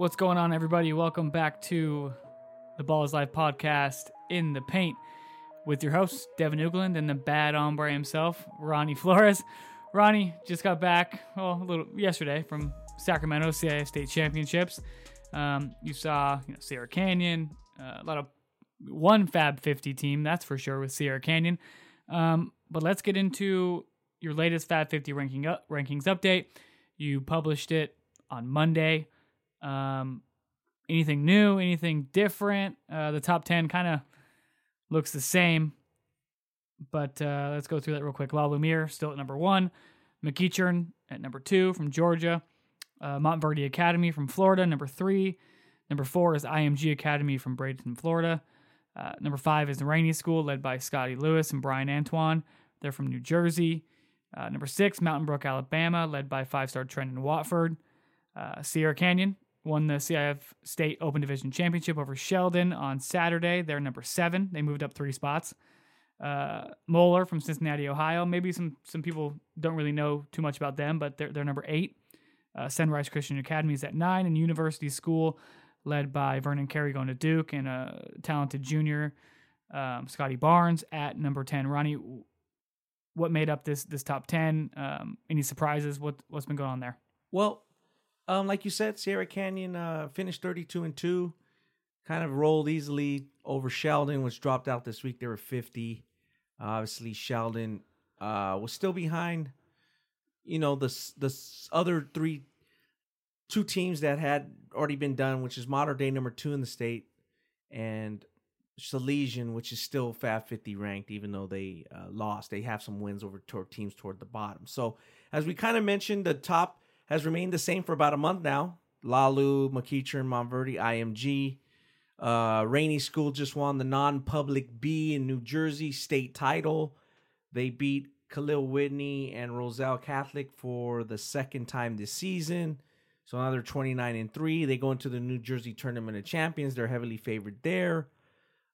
What's going on, everybody? Welcome back to the Ball is Life podcast in the paint with your host, Devin Ugland, and the bad hombre himself, Ronnie Flores. Ronnie just got back, well, a little yesterday from Sacramento CIF State Championships. Um, you saw you know, Sierra Canyon, uh, a lot of one Fab 50 team, that's for sure, with Sierra Canyon. Um, but let's get into your latest Fab 50 ranking up, rankings update. You published it on Monday. Um, anything new? Anything different? Uh, the top 10 kind of looks the same. But uh, let's go through that real quick. La Lumiere still at number one. McEachern at number two from Georgia. Uh, Montverde Academy from Florida, number three. Number four is IMG Academy from Bradenton, Florida. Uh, number five is the Ranney School, led by Scottie Lewis and Bryan Antoine. They're from New Jersey. Uh, number six, Mountain Brook, Alabama, led by five star Trendon Watford. Uh, Sierra Canyon won the CIF State Open Division Championship over Sheldon on Saturday. They're number seven. They moved up three spots. Uh, Moeller from Cincinnati, Ohio. Maybe some some people don't really know too much about them, but they're they're number eight. Uh, Sunrise Christian Academy is at nine, and University School, led by Vernon Carey, going to Duke, and a talented junior, um, Scottie Barnes, at number ten. Ronnie, what made up this this top ten? Um, any surprises? What what's been going on there? Well, um, like you said, Sierra Canyon uh, finished 32 and 2. Kind of rolled easily over Sheldon, which dropped out this week. They were 50. Uh, obviously, Sheldon uh, was still behind, you know, the, the other three, two teams that had already been done, which is Mater Dei number two in the state and Salesian, which is still Fab 50 ranked, even though they uh, lost. They have some wins over teams toward the bottom. So, as we kind of mentioned, the top has remained the same for about a month now. Lalu, McEachern, Montverde, IMG. Uh, Ranney School just won the non-public B in New Jersey state title. They beat Kahlil Whitney and Roselle Catholic for the second time this season. So now they're 29 and 3. They go into the New Jersey Tournament of Champions. They're heavily favored there.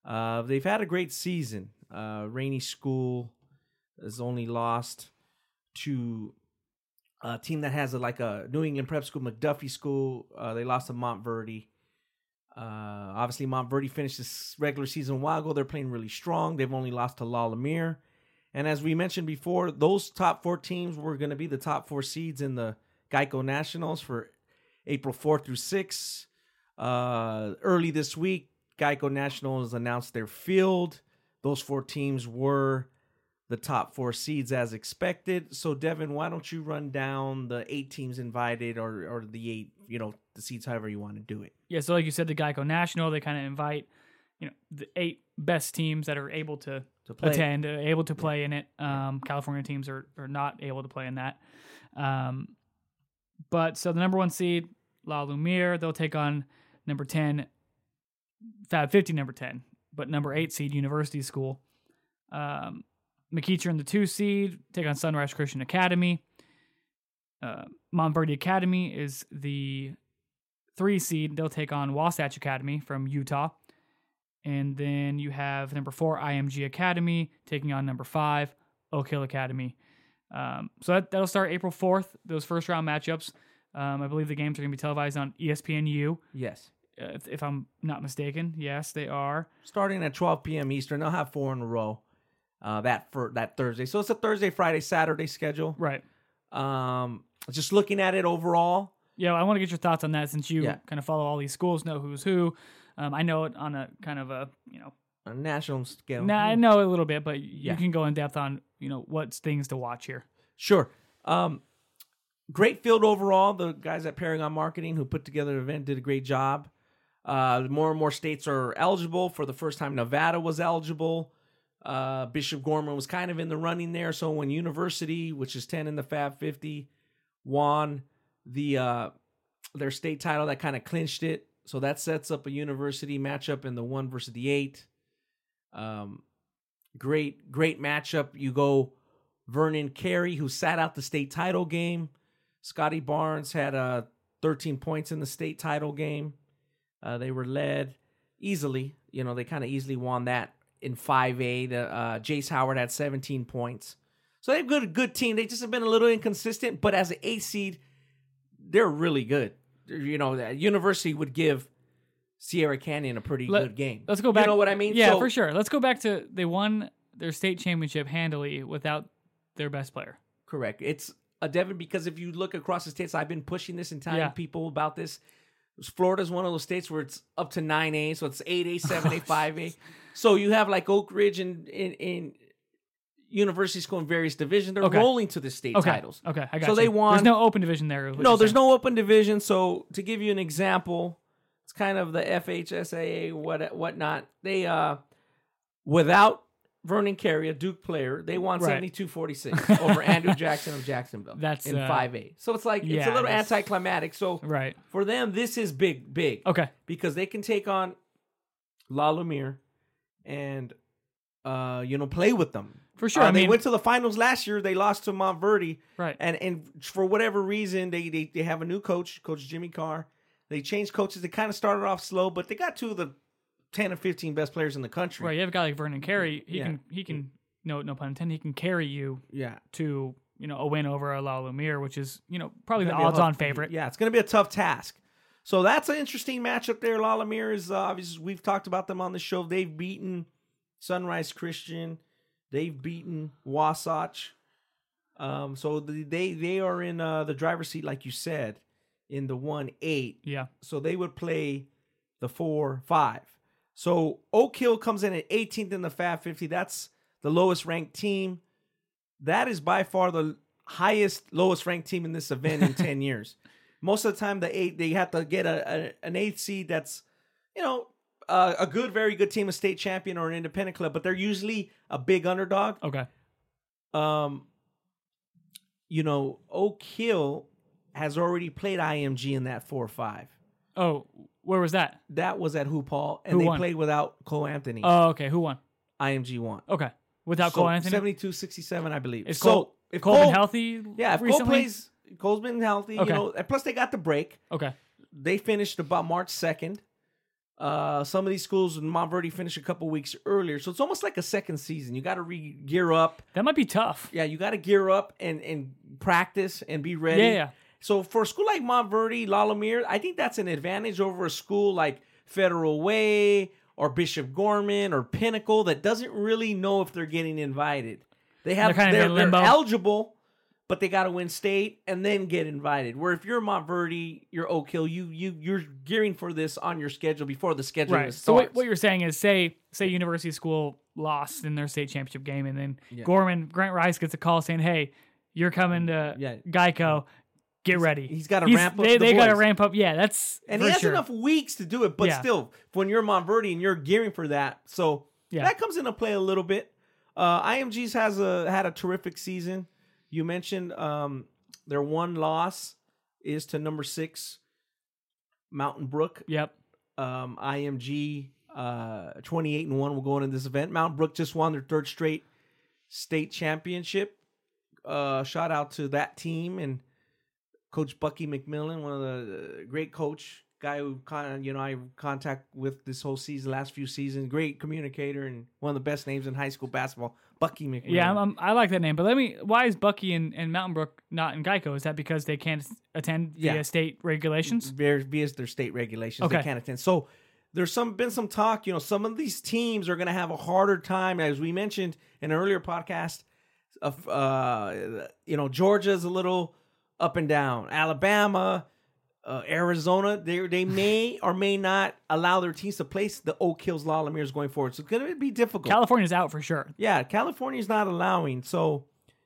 Uh, they've had a great season. Uh, Ranney School has only lost to a team that has a, like a New England Prep School, MacDuffie School. Uh, they lost to Montverde. Uh, obviously, Montverde finished this regular season a while ago. They're playing really strong. They've only lost to La Lumiere. And as we mentioned before, those top four teams were going to be the top four seeds in the Geico Nationals for April 4th through 6th. Uh, early this week, Geico Nationals announced their field. Those four teams were the top four seeds as expected. So, Devin, why don't you run down the eight teams invited or, or the eight, you know, the seeds, however you want to do it? Yeah, so like you said, the Geico National, they kind of invite, you know, the eight best teams that are able to, to play. attend, uh, able to play in it. Um, California teams are, are not able to play in that. Um, but so the number one seed, La Lumiere, they'll take on number 10, Fab 50, number 10, but number eight seed, University School. Um, McEachern, the two seed, take on Sunrise Christian Academy. Uh, Montverde Academy is the three seed. They'll take on Wasatch Academy from Utah. And then you have number four, IMG Academy, taking on number five, Oak Hill Academy. Um, so that, that'll start April 4th, those first round matchups. Um, I believe the games are going to be televised on ESPNU. Yes. Uh, if, if, I'm not mistaken. Yes, they are. Starting at 12 p.m. Eastern. They'll have four in a row uh, that for that Thursday. So it's a Thursday, Friday, Saturday schedule. Right. Um, just looking at it overall. Yeah, I want to get your thoughts on that since you yeah. kind of follow all these schools, know who's who. Um, I know it on a kind of a you know a national scale. Nah, I know a little bit, but yeah. you can go in depth on you know what's things to watch here. Sure. Um, great field overall. The guys at Paragon Marketing who put together the event did a great job. Uh, more and more states are eligible. For the first time, Nevada was eligible. Uh, Bishop Gorman was kind of in the running there. So when University, which is 10 in the Fab 50, won the uh, their state title, that kind of clinched it. So that sets up a university matchup in the one versus the eight. Um, great, great matchup. You go Vernon Carey, who sat out the state title game. Scottie Barnes had uh, 13 points in the state title game. Uh, they were led easily. You know, they kind of easily won that in 5A. The uh, Jace Howard had 17 points. So they've got a good team. They just have been a little inconsistent, but as an eight seed, they're really good. you know, university would give Sierra Canyon a pretty Let- good game. Let's go back. You know what I mean? Yeah, So- for sure. Let's go back to they won their state championship handily without their best player. Correct. It's a Devin because if you look across the states, I've been pushing this and telling Yeah. people about this. Florida's one of those states where it's up to nine A, so it's eight A, seven A, five A. So you have like Oak Ridge and in, in university school in various divisions. They're Okay. rolling to the state Okay. titles. Okay, I got So you. they won- There's no open division there. No, there's saying. no open division. So to give you an example, it's kind of the FHSAA, what whatnot. They uh, without Vernon Carey, a Duke player, they won Right. 72-46 over Andrew Jackson of Jacksonville. That's, in uh, five A. So it's like it's a little that's- anticlimactic. So Right. for them, this is big, big Okay. because they can take on La Lumiere and uh, you know play with them. For sure. Uh, I they mean, went to the finals last year. They lost to Montverde. right. And and for whatever reason, they, they they have a new coach, Coach Jimmy Carr. They changed coaches. They kind of started off slow, but they got two of the ten or fifteen best players in the country. Right. You have a guy like Vernon Carey. He Yeah. can he can no no pun intended. He can carry you Yeah, to you know a win over a La Lumiere, which is you know probably the Gonna be a odds-on favorite. Yeah, it's going to be a tough task. So that's an interesting matchup there. La Lumiere is uh, obviously we've talked about them on the show. They've beaten Sunrise Christian. They've beaten Wasatch. Um, so the, they they are in uh, the driver's seat, like you said, in the one eight. Yeah. So they would play the four five. So Oak Hill comes in at 18th in the Fab 50. That's the lowest ranked team. That is by far the highest lowest ranked team in this event in 10 years. Most of the time, the eight they have to get a, a an eighth seed that's you know uh, a good, very good team, a state champion or an independent club, but they're usually a big underdog. Okay. Um, you know, Oak Hill has already played IMG in that four or five. Oh, where was that? That was at Hoop Hall, and Who they won? played without Cole Anthony. Oh, okay. Who won? IMG won. Okay. Without So, Cole Anthony. 72 67, I believe. Is so if Cole, Cole, been healthy? yeah, if recently? Cole plays, Cole's been healthy. Okay. You know, plus they got the break. Okay. They finished about March 2nd. Uh, some of these schools in Montverde finished a couple weeks earlier, so it's almost like a second season. You got to re gear up. That might be tough. Yeah, you got to gear up and and practice and be ready. Yeah, yeah. So for a school like Montverde, La Lumiere, I think that's an advantage over a school like Federal Way or Bishop Gorman or Pinnacle that doesn't really know if they're getting invited. They have They're kind they're, in they're eligible, but they got to win state and then get invited. Where if you're Montverde, you're Oak Hill, you you you're gearing for this on your schedule before the schedule Right. even So what, what you're saying is, say, say University School lost in their state championship game, and then Yeah. Gorman Grant Rice gets a call saying, "Hey, you're coming to Yeah. Geico. Get ready." he's gotta ramp up They, the they got to ramp up. Yeah, that's and he has sure. enough weeks to do it, but Yeah. still, when you're Montverde and you're gearing for that, so Yeah. that comes into play a little bit. Uh, IMG's has a had a terrific season. You mentioned um, their one loss is to number six, Mountain Brook. Yep. Um, IMG uh, twenty eight and one will go into this event. Mountain Brook just won their third straight state championship. Uh, shout out to that team and Coach Bucky McMillan, one of the great coach guy who kind of you know I contact with this whole season, last few seasons. Great communicator and one of the best names in high school basketball. Bucky McMillan. Yeah, I'm, I'm- i like that name. But let me. Why is Bucky and, and Mountain Brook not in Geico? Is that because they can't attend via Yeah. state regulations? Via, via their state regulations, they can't attend. So there's some been some talk. You know, some of these teams are going to have a harder time, as we mentioned in an earlier podcast. Of uh, you know, Georgia's a little up and down. Alabama, uh, Arizona, they they may or may not allow their teams to place the Oak Hills La Lumieres going forward. So it's going to be difficult. California's out for sure. yeah, California's not allowing. So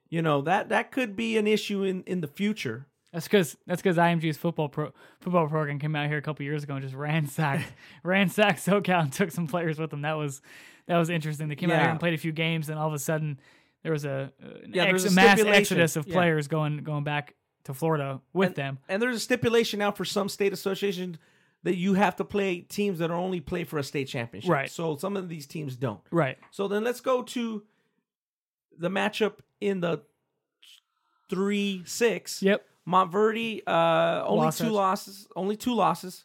you know that that could be an issue in in the future. That's because that's because IMG's football pro, football program came out here a couple years ago and just ransacked ransacked SoCal and took some players with them. That was that was interesting. They came out here and played a few games, and all of a sudden there was a, an Yeah, ex, a mass exodus of Yeah. players going going back to Florida with And- them. And there's a stipulation now for some state associations that you have to play teams that are only play for a state championship. Right. So some of these teams don't. Right. So then let's go to the matchup in the three six. Yep. Montverde, uh, only two losses. Only two losses.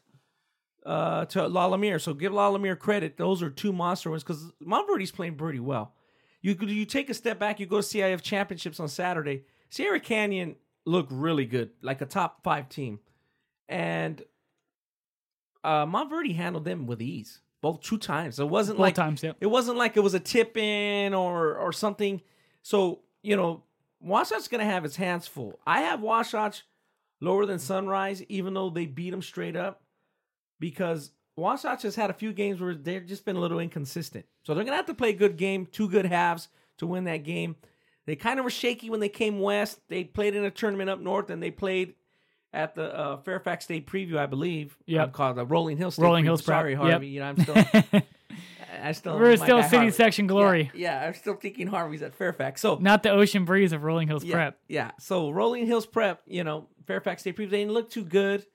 Uh, to La Lumiere. So give La Lumiere credit. Those are two monster wins because Montverde's playing pretty well. You you take a step back. You go to CIF championships on Saturday. Sierra Canyon looked really good, like a top five team. and uh, Montverde handled them with ease, both two times. It wasn't Both like times, yep. it wasn't like it was a tip in or or something. So you know, Wasatch's gonna have his hands full. I have Wasatch lower than Sunrise, even though they beat them straight up, because Wasatch has had a few games where they've just been a little inconsistent. So they're gonna have to play a good game, two good halves to win that game. They kind of were shaky when they came west. They played in a tournament up north, and they played at the uh, Fairfax State Preview, I believe. Yep. I'm called the Rolling Hills. State Rolling Preview. Hills Prep. Sorry, Yep. Harvey. You know, I'm still. I still. We're still city Harvey. section glory, Yeah, yeah, I'm still thinking Harvey's at Fairfax. So not the ocean breeze of Rolling Hills yeah, Prep. Yeah. So Rolling Hills Prep, you know, Fairfax State Preview, they didn't look too good.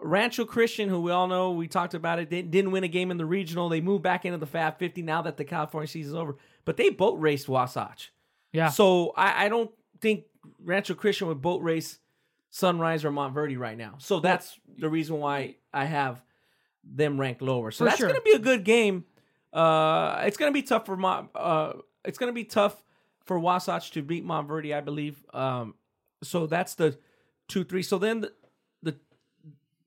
Rancho Christian, who we all know, we talked about it, didn't win a game in the regional. They moved back into the Fab 50 now that the California season's over. But they boat raced Wasatch. Yeah, So I, I don't think Rancho Christian would boat race Sunrise or Montverde right now. So that's the reason why I have them ranked lower. So For that's sure. going to be a good game. Uh, it's going to be tough for Mon- uh, it's going to be tough for Wasatch to beat Montverde, I believe. Um, so that's the two three. So then the the,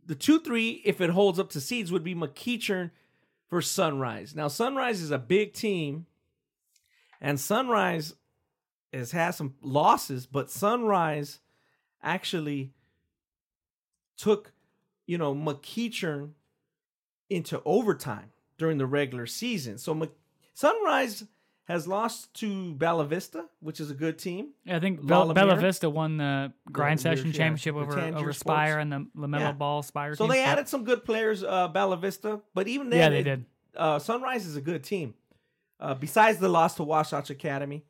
the two three, if it holds up to seeds, would be McEachern for Sunrise. Now Sunrise is a big team, and Sunrise has had some losses, but Sunrise actually took, you know, McEachern into overtime during the regular season. So Mc- Sunrise has lost to Bella Vista, which is a good team. I think La Bella, Bella Vista won the Grind Session yeah, Championship over over. Spire and the Lamelo Yeah. Ball Spire. So they added some good players, uh, Bella Vista, but even then, Yeah, they it- did. Uh, Sunrise is a good team. Uh, besides the loss to Wasatch Academy,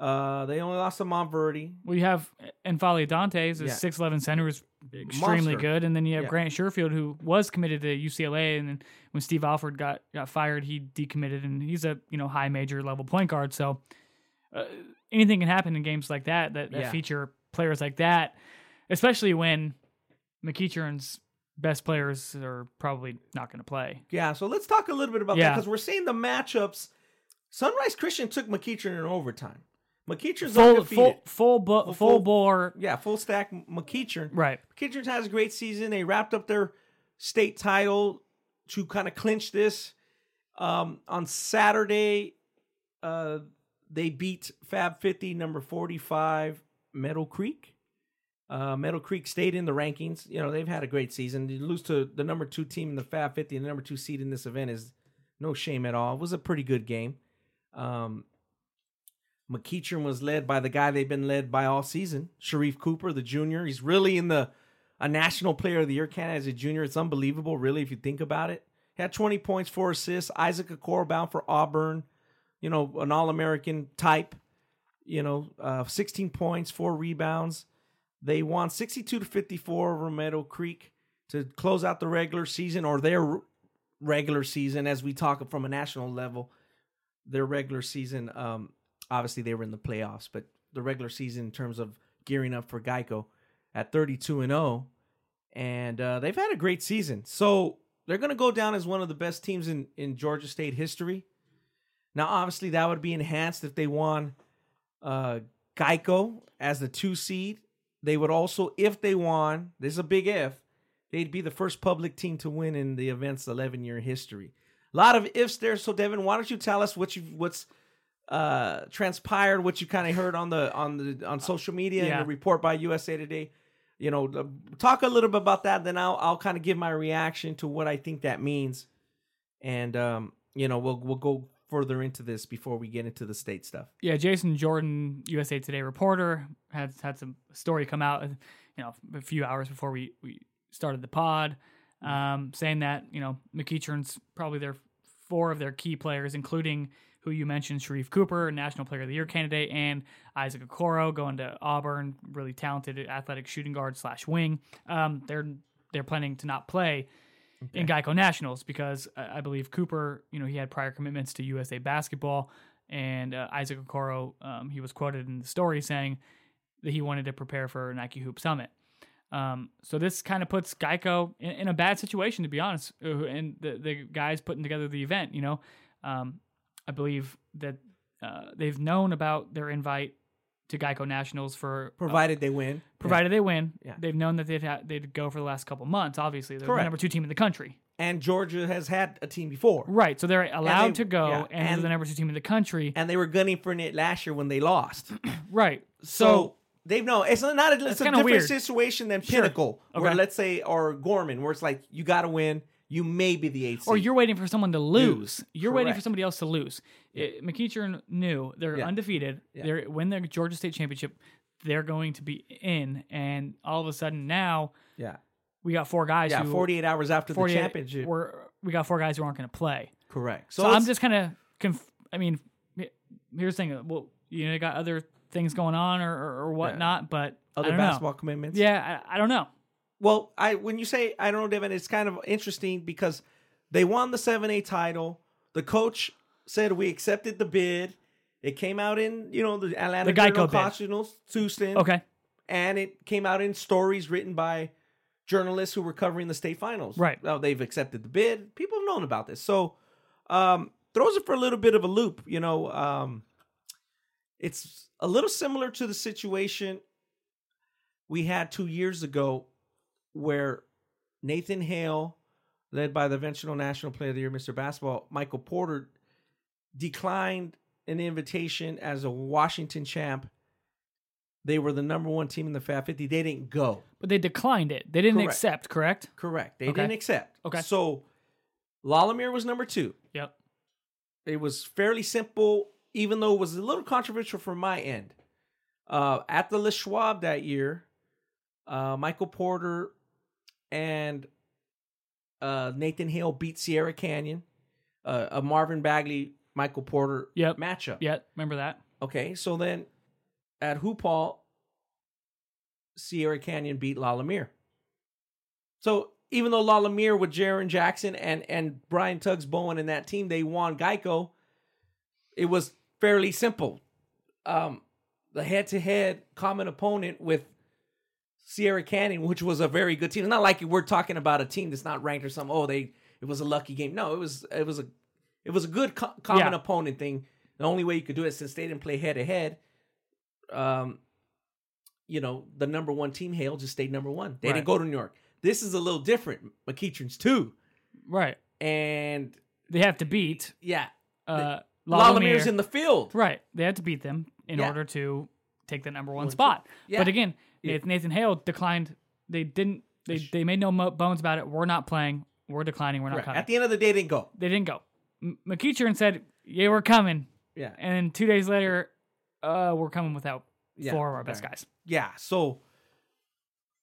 uh, they only lost to Montverde. We have N'Faly Dantes, a Yeah. six eleven center, who's extremely Monster. good, and then you have Yeah. Grant Sherfield, who was committed to UCLA, and then when Steve Alford got got fired, he decommitted, and he's a you know high major level point guard. So uh, anything can happen in games like that that, that Yeah. feature players like that, especially when McEachern's best players are probably not going to play. Yeah, so let's talk a little bit about that Yeah. because we're seeing the matchups. Sunrise Christian took McEachern in overtime. McEachern's Full undefeated. full full bo- Full- full bore, Yeah, full stack McEachern. right? McEachern has a great season. They wrapped up their state title to kind of clinch this. Um, on Saturday, uh, they beat Fab 50, number 45, Meadow Creek. Uh, Meadow Creek stayed in the rankings. You know, they've had a great season. To lose to the number two team in the Fab 50 and the number two seed in this event is no shame at all. It was a pretty good game. Um, McEachern was led by the guy they've been led by all season, Sharife Cooper, the junior. He's really in the a national player of the year candidate as a junior. It's unbelievable, really, if you think about it. He had 20 points, four assists. Isaac Okoro bound for Auburn, you know, an All American type. You know, uh, 16 points, four rebounds. They won 62 to 54 over Meadow Creek to close out the regular season or their regular season as we talk from a national level. Their regular season, um, obviously they were in the playoffs, but the regular season in terms of gearing up for Geico at 32 and 0 and uh, they've had a great season. So they're going to go down as one of the best teams in in Georgia State history. Now, obviously, that would be enhanced if they won uh, Geico as the two seed. They would also, if they won, this is a big if, they'd be the first public team to win in the event's 11 year history. A lot of ifs there. So, Devin, why don't you tell us what you what's uh transpired what you kind of heard on the on the on social media Yeah. and the report by USA Today. You know talk a little bit about that then I'll I'll kind of give my reaction to what I think that means. And um you know we'll we'll go further into this before we get into the state stuff. Yeah, Jason Jordan, USA Today reporter, had had some story come out, you know, a few hours before we we started the pod, um, saying that you know McEachern's probably their four of their key players, including who you mentioned, Sharife Cooper, National Player of the Year candidate, and Isaac Okoro going to Auburn, really talented athletic shooting guard slash wing. Um, they're they're planning to not play in Geico Nationals because I I believe Cooper, you know, he had prior commitments to USA basketball, and uh, Isaac Okoro, um, he was quoted in the story saying that he wanted to prepare for Nike Hoop Summit. Um, so this kind of puts Geico in, in a bad situation, to be honest, uh, and the the guys putting together the event. You know, um, I believe that uh, they've known about their invite to Geico Nationals for provided they win. provided they win. Yeah. They've known that they'd ha- they'd go for the last couple months. Obviously, they're the number two team in the country. And Georgia has had a team before, Right, so they're allowed they- to go, yeah, and, and- the number two team in the country. and they were gunning for it last year when they lost. right. So, So, they've no. It's not. a- It's a different weird. situation than Pinnacle, where Okay. let's say or Gorman, where it's like you got to win. You may be the eighth. or you're waiting for someone to lose. You're waiting for somebody else to lose. It, McEachern knew they're Yeah. undefeated. Yeah. They're win their Georgia State championship. They're going to be in, and all of a sudden now yeah, we got four guys. yeah. who, Forty eight hours after the championship. We're, we got four guys who aren't going to play. Correct. So, So, I'm just kind of. Conf- I mean, here's the thing. Uh, well, you know, you got other things going on or, or, or whatnot, but other don't know. basketball commitments. Yeah, I, I don't know. Well, I when you say I don't know, Devin, it's kind of interesting because they won the seven A title. The coach said we accepted the bid. It came out in you know the Atlanta The Geico. Constitutional Tuesday, Okay, and it came out in stories written by journalists who were covering the state finals. Right. Well, they've accepted the bid. People have known about this, so um, throws it for a little bit of a loop. You know, um, it's a little similar to the situation we had two years ago where Nathan Hale, led by the eventual National Player of the Year, Mr. Basketball, Michael Porter, declined an invitation as a Washington champ. They were the number one team in the Fab 50. They didn't go. but they declined it. They didn't Correct. accept. Correct. Correct. They Okay. didn't accept. Okay. So La Lumiere was number two. Yep. It was fairly simple, even though it was a little controversial from my end. Uh, at the Les Schwab that year, uh, Michael Porter and uh, Nathan Hale beat Sierra Canyon, uh, a Marvin Bagley, Michael Porter Yep. matchup. Yep. Remember that? Okay, so then at Hoop Hall, Sierra Canyon beat La Lumiere. So even though La Lumiere with Jaren Jackson and and Brian Tugs Bowen in that team, they won Geico. It was fairly simple. Um, the head-to-head common opponent with Sierra Canyon, which was a very good team. It's not like we're talking about a team that's not ranked or something. Oh, they it was a lucky game. No, it was it was a it was a good co- common Yeah. opponent thing. The only way you could do it since they didn't play head to head, um, you know, the number one team Hale just stayed number one. They Right. didn't go to New York. This is a little different. McEachern's two, Right. and They have to beat yeah, uh, La Lumiere's in the field. Right. They have to beat them in Yeah. order to take the number one One spot. Yeah. But again, Yeah. Nathan, Hale declined. They didn't. They they made no mo- bones about it. We're not playing. We're declining. We're not Right. coming. At the end of the day, they didn't go. they didn't go. M- McEachern said, "Yeah, we're coming." Yeah, And then two days later, uh, we're coming without Yeah, four of our best right. guys. yeah. So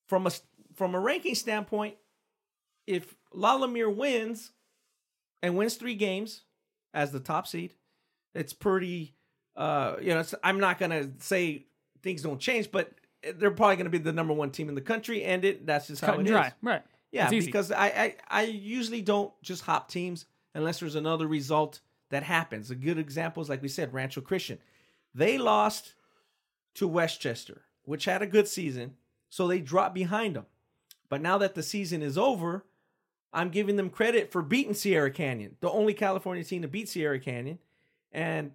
from a from a ranking standpoint, if La Lumiere wins and wins three games as the top seed, it's pretty. Uh, you know, it's, I'm not gonna say things don't change, but they're probably gonna be the number one team in the country, and it that's just how it and is. Right. Yeah, because I, I I usually don't just hop teams unless there's another result that happens. A good example is like we said, Rancho Christian. They lost to Westchester, which had a good season, so they dropped behind them. But now that the season is over, I'm giving them credit for beating Sierra Canyon, the only California team to beat Sierra Canyon, and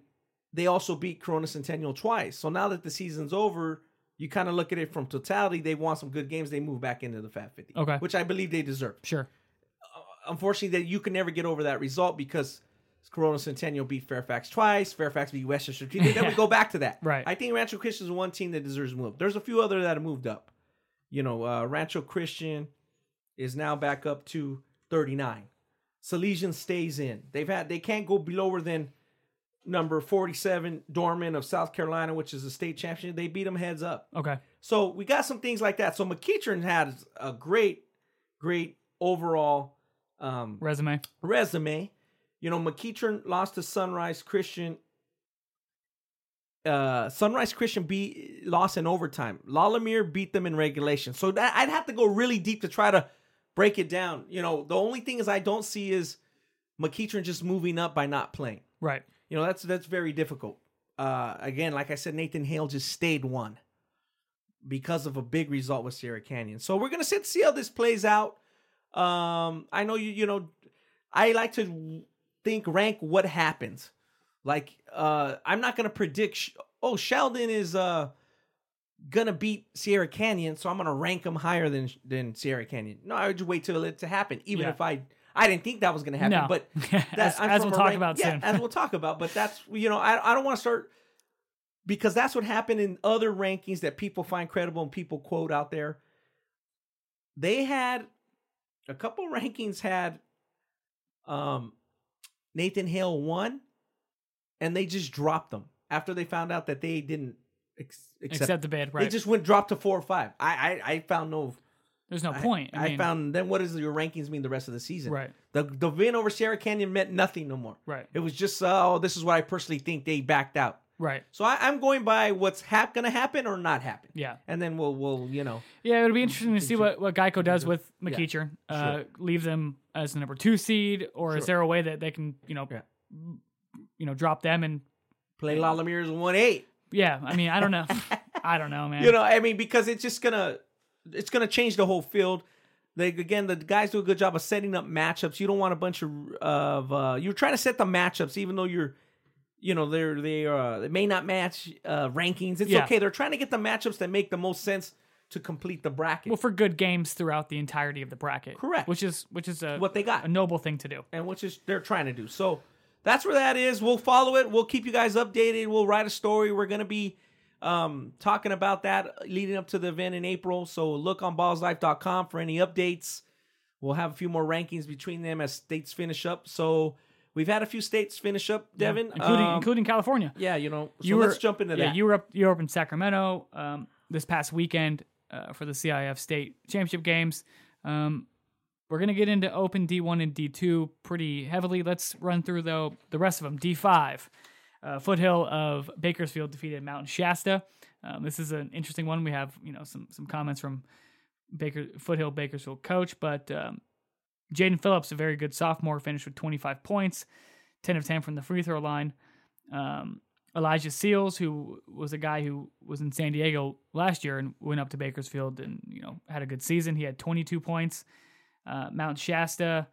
they also beat Corona Centennial twice. So now that the season's over, you kind of look at it from totality. They want some good games. They move back into the Fab 50, Okay. which I believe they deserve. Sure. Unfortunately, that you can never get over that result because Corona Centennial beat Fairfax twice. Fairfax beat Westchester. Then we go back to that. Right. I think Rancho Christian is one team that deserves to move. There's a few other that have moved up. You know, uh, Rancho Christian is now back up to 39. Salesian stays in. They've had they can't go lower than number 47 Dorman of South Carolina, which is a state championship. They beat them heads up. Okay. So we got some things like that. So McEachern had a great, great overall um, Resume. resume. You know, McEachern lost to Sunrise Christian. Uh, Sunrise Christian beat lost in overtime. La Lumiere beat them in regulation. So that I'd have to go really deep to try to break it down. You know, the only thing is I don't see is McEachern just moving up by not playing. Right. You know, that's that's very difficult. Uh, again, like I said, Nathan Hale just stayed one because of a big result with Sierra Canyon. So we're gonna sit see how this plays out. Um, I know you. You know, I like to think rank what happens. Like, uh, I'm not gonna predict. Sh- oh, Sheldon is uh gonna beat Sierra Canyon, so I'm gonna rank him higher than than Sierra Canyon. No, I would just wait till it to happen, even Yeah. if I I didn't think that was gonna happen. No. But as, as we'll talk rank- about yeah, soon. as we'll talk about. But that's you know I I don't want to start because that's what happened in other rankings that people find credible and people quote out there. They had a couple rankings had um Nathan Hale won, and they just dropped them after they found out that they didn't ex- accept. Accept the bid, right? They just went dropped to four or five. I I, I found no. There's no I- point. I, I, mean, found then what does your rankings mean the rest of the season? right, The the win over Sierra Canyon meant nothing no more. right, It was just uh, oh, this is what I personally think they backed out. right. So I, I'm going by what's hap- going to happen or not happen, Yeah, and then we'll we'll you know yeah. It'll be interesting to see what, what Geico does with Yeah. McEachern. Uh, Sure. Leave them as the number two seed, or is there a way that they can, you know, Yeah. you know, drop them and play La Lumiere's one eight. yeah. I mean, I don't know. I don't know, man. You know, I mean, because it's just gonna it's gonna change the whole field. They again, the guys do a good job of setting up matchups. You don't want a bunch of of uh, you're trying to set the matchups, even though you're, you know, they're they uh they may not match uh rankings. It's Yeah. okay. They're trying to get the matchups that make the most sense to complete the bracket. well, for good games throughout the entirety of the bracket, Correct. Which is which is a what they got. a noble thing to do. and which is they're trying to do. So that's where that is. We'll follow it. We'll keep you guys updated. We'll write a story. We're gonna be um, talking about that leading up to the event in April. So look on ballslife.com for any updates. We'll have a few more rankings between them as states finish up. So we've had a few states finish up, Devin, including Um, including California. yeah, you know. So You were- let's jump into yeah, that. you were up you were up in Sacramento um, this past weekend uh, for the CIF state championship games. Um, we're gonna get into Open D1 and D2 pretty heavily. Let's run through though the rest of them. D5, uh, Foothill of Bakersfield defeated Mountain Shasta. Um, this is an interesting one. We have you know some some comments from Baker Foothill Bakersfield coach, but um, Jaden Phillips, a very good sophomore, finished with 25 points, 10 of 10 from the free throw line. Um, Elijah Seals, who was a guy who was in San Diego last year and went up to Bakersfield and you know had a good season. He had 22 points. Uh, Mount Shasta,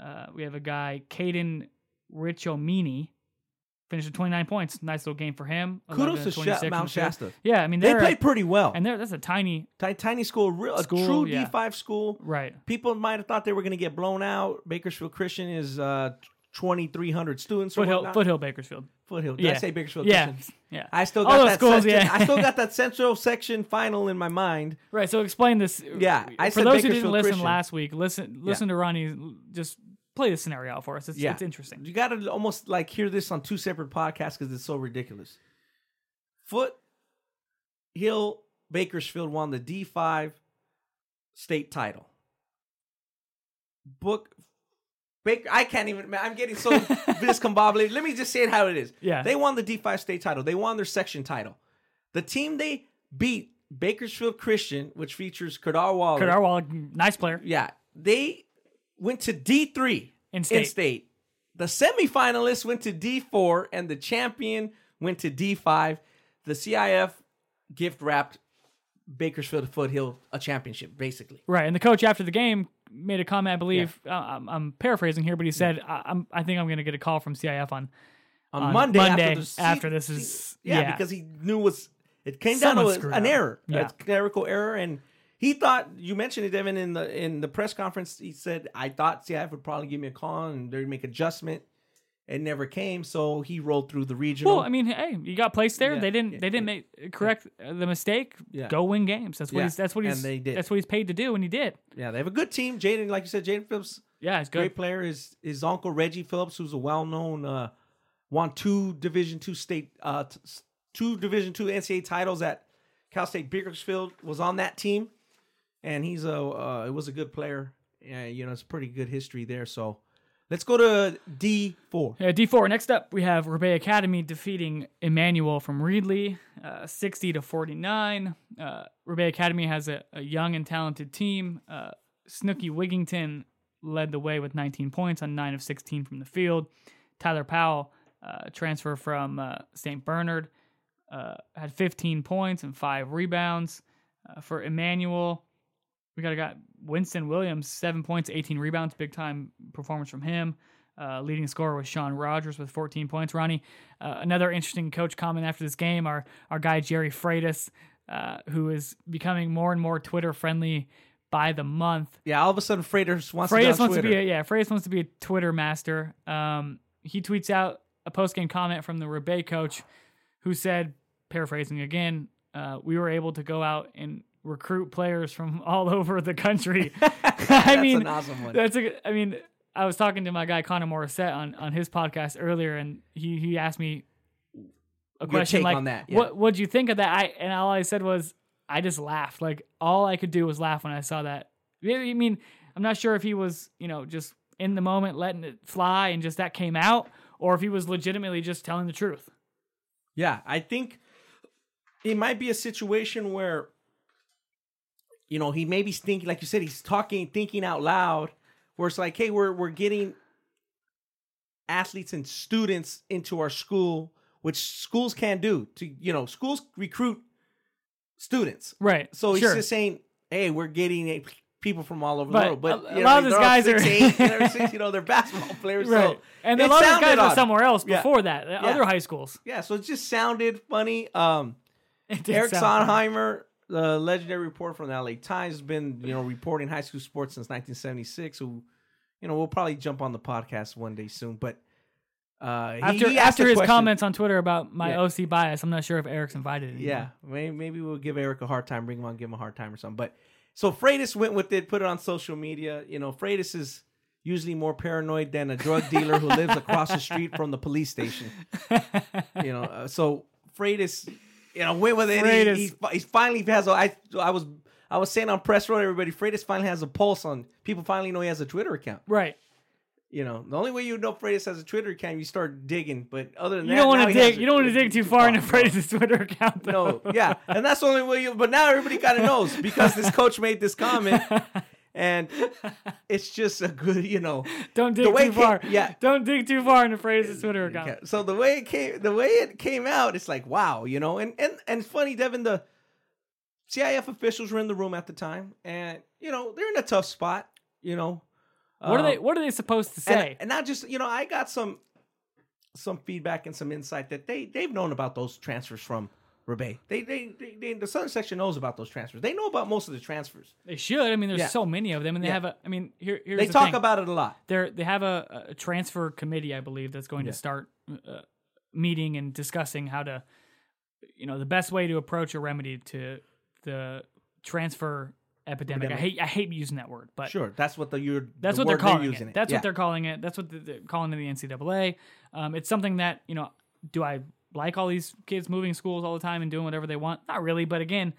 uh, we have a guy Caden Richomini, finished with 29 points. Nice little game for him. 11 Kudos to Sha- 26 in Mount. Shasta. Yeah, I mean They played pretty well. and that's a tiny Ti- tiny school, real, a School, true yeah. D5 school. right. People might have thought they were going to get blown out. Bakersfield Christian is uh, 2,300 students. Foothill. Foothill Bakersfield. Foothill. Did Yeah. I say Bakersfield Yeah, Christian? yeah. I still All got those that schools, section, yeah. I still got that central section final in my mind. Right. So explain this. Yeah, I for those who didn't listen Christian. last week, listen listen to Ronnie. Just play the scenario out for us. It's, Yeah. it's interesting. You got to almost like hear this on two separate podcasts because it's so ridiculous. Foot Hill Bakersfield won the D5 state title. Book Baker, I can't even. man, I'm getting so discombobulated. Let me just say it how it is. Yeah. They won the D5 state title. They won their section title. The team they beat, Bakersfield Christian, which features Kadar Waller. Kadar Wall, nice player. Yeah, they went to D three In state. In state, the semifinalists went to D four, and the champion went to D five. The CIF gift wrapped Bakersfield Foothill a championship, basically. Right. And the coach after the game made a comment. I believe uh, I'm, I'm paraphrasing here, but he said, I, "I'm I think I'm going to get a call from CIF on On, On Monday, Monday, after, the after this is- yeah, yeah. because he knew was it came Someone down to an error, Yeah. a clerical error, and he thought you mentioned it, Devin, in the in the press conference. He said, "I thought CIF would probably give me a call and they'd make adjustment." It never came, so he rolled through the regional. Well, I mean, hey, you got placed there. Yeah, they didn't. yeah, they didn't make correct uh, the mistake. Yeah. Go win games. That's what Yeah, he's. That's what he's. and they did. That's what he's paid to do, and he did. yeah, they have a good team. Jaden, like you said, Jaden Phillips, Yeah, it's good. great player. His his uncle Reggie Phillips, who's a well known, uh, won two Division two state, uh, t- two Division two NCAA titles at Cal State Bakersfield, was on that team, and he's a uh, it was a good player. You know, it's pretty good history there. So let's go to D four. Yeah, D4. Next up, we have Ribet Academy defeating Immanuel from Reedley, uh, 60 to 49. Uh, Ribet Academy has a, a young and talented team. Uh, Snooky Wigington led the way with 19 points on 9 of 16 from the field. Tyler Powell, uh, transfer from uh, St. Bernard, uh, had 15 points and 5 rebounds. Uh, for Immanuel, we got a guy, Winston Williams, 7 points, 18 rebounds, big time performance from him. Uh, leading scorer was Sean Rogers with 14 points. Ronnie, uh, another interesting coach comment after this game. Our our guy Jerry Freitas uh, who is becoming more and more Twitter friendly by the month. Yeah, all of a sudden Freitas wants Freitas to wants Twitter. to be a, yeah, Freitas wants to be a Twitter master. Um, he tweets out a post game comment from the Ribet coach, who said, paraphrasing again, uh, we were able to go out and recruit players from all over the country. I That's mean, an awesome one. that's a. I mean, I was talking to my guy Connor Morissette on on his podcast earlier, and he he asked me a question like, on that, yeah. "What what'd you think of that?" I and all I said was, I just laughed. Like all I could do was laugh when I saw that. I mean, I'm not sure if he was, you know, just in the moment letting it fly and just that came out, or if he was legitimately just telling the truth. Yeah, I think it might be a situation where, you know, he maybe thinking, like you said, he's talking, thinking out loud, where it's like, hey, we're we're getting athletes and students into our school, which schools can do. To you know, schools recruit students, Right. so he's sure. just saying, hey, we're getting a, people from all over But the world. But a- a you know, lot of these they're guys are- eight, you know, six, you know, they're basketball players, right. so and a lot of guys are somewhere else Yeah. before that, uh, other high schools. Yeah, so it just sounded funny. Um, Eric. Sondheimer, the legendary reporter from the LA Times, has been you know reporting high school sports since 1976. Who, you know, we'll probably jump on the podcast one day soon. But uh, he- After he after his question- comments on Twitter about my Yeah. OC bias, I'm not sure if Eric's invited. Anymore. yeah, maybe, maybe we'll give Eric a hard time, bring him on, give him a hard time or something. But so Freitas went with it, put it on social media. You know, Freitas is usually more paranoid than a drug dealer who lives across the street from the police station. you know, uh, so Freitas, you know, went with it. He, he, he finally has. A, I I was I was saying on press road, everybody, Freitas finally has a pulse on. People finally know he has a Twitter account. right. You know, the only way you know Freitas has a Twitter account, you start digging. But other than You that, don't want to dig. You don't want to dig too far into. Freitas' Twitter account. Though. No, yeah, and that's the only way you. But now everybody kind of knows because this coach made this comment, and it's just a good, you know. don't dig the too it came- far. yeah. Don't dig too far into Freitas' Twitter account. So the way it came, the way it came out, it's like wow, you know, and and and it's funny, Devin. The CIF officials were in the room at the time, and you know they're in a tough spot. You know, What are they? Um, What are they supposed to and, say? and not just you know, I got some some feedback and some insight that they they've known about those transfers from Ribet. They they, they, they the Southern section knows about those transfers. They know about most of the transfers. they should. I mean, there's Yeah. so many of them, and they Yeah. have a. I mean, here, here's they the talk thing. about it a lot. They're they have a, a transfer committee, I believe, that's going Yeah. to start uh, meeting and discussing how to, you know, the best way to approach a remedy to the transfer epidemic. I hate I hate using that word, but Sure, that's what the you're. That's the what they're calling using it. That's Yeah. what they're calling it. That's what the- they're calling it the NCAA. Um, it's something that you know. Do I like all these kids moving schools all the time and doing whatever they want? Not really, but again,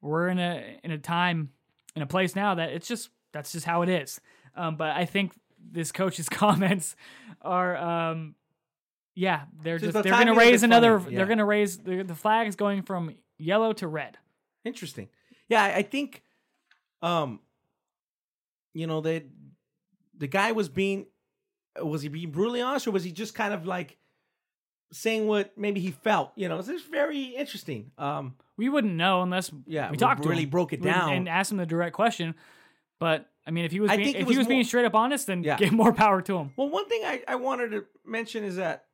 we're in a in a time in a place now that it's just that's just how it is. Um, but I think this coach's comments are, um, yeah, they're Just just, the they're going to timing of it raise another. yeah. They're going to raise the, the flag is going from yellow to red. Interesting. Yeah, I, I think, um, you know that the guy was being, was he being brutally honest, or was he just kind of like saying what maybe he felt? You know, it's just very interesting. Um, We wouldn't know unless Yeah, we talked to him really broke it down. and asked him the direct question. But I mean, if he was I being, if was he was being straight up honest, then Yeah. give more power to him. well, one thing I, I wanted to mention is that,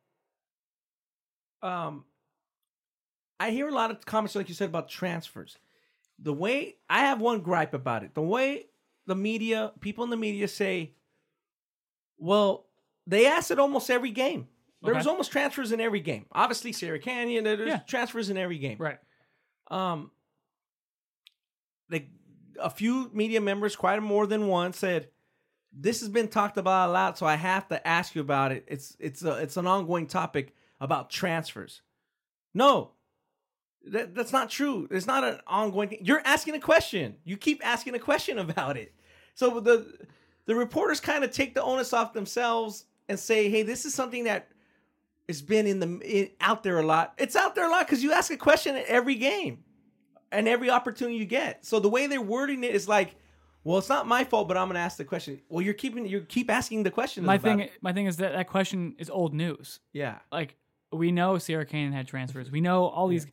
um, I hear a lot of comments like you said about transfers. The way I have one gripe about it, the way the media, people in the media say, well, they ask it almost every game. There was almost transfers in every game. Obviously, Sierra Canyon, there's Yeah. transfers in every game. Right. Um, they, a few media members, quite more than one, said this has been talked about a lot, so I have to ask you about it. It's it's a, it's an ongoing topic about transfers. No, that, that's not true. It's not an ongoing thing. You're asking a question. You keep asking a question about it. So the the reporters kind of take the onus off themselves and say, "Hey, this is something that has been in the out there a lot. It's out there a lot because you ask a question at every game and every opportunity you get. So the way they're wording it is like, well, it's not my fault, but I'm going to ask the question. Well, you're keeping you keep asking the question. My thing, it. my thing is that that question is old news. yeah, Like we know Sierra Canyon had transfers. We know all these,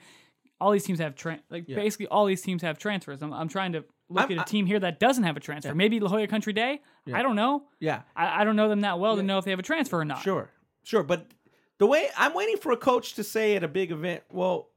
all these teams have tra- like Yeah. basically all these teams have transfers. I'm, I'm trying to look I'm- at a team here that doesn't have a transfer. Maybe La Jolla Country Day. Yeah. I don't know. yeah, I, I don't know them that well to know if they have a transfer or not. sure, sure. But the way I'm waiting for a coach to say at a big event, well,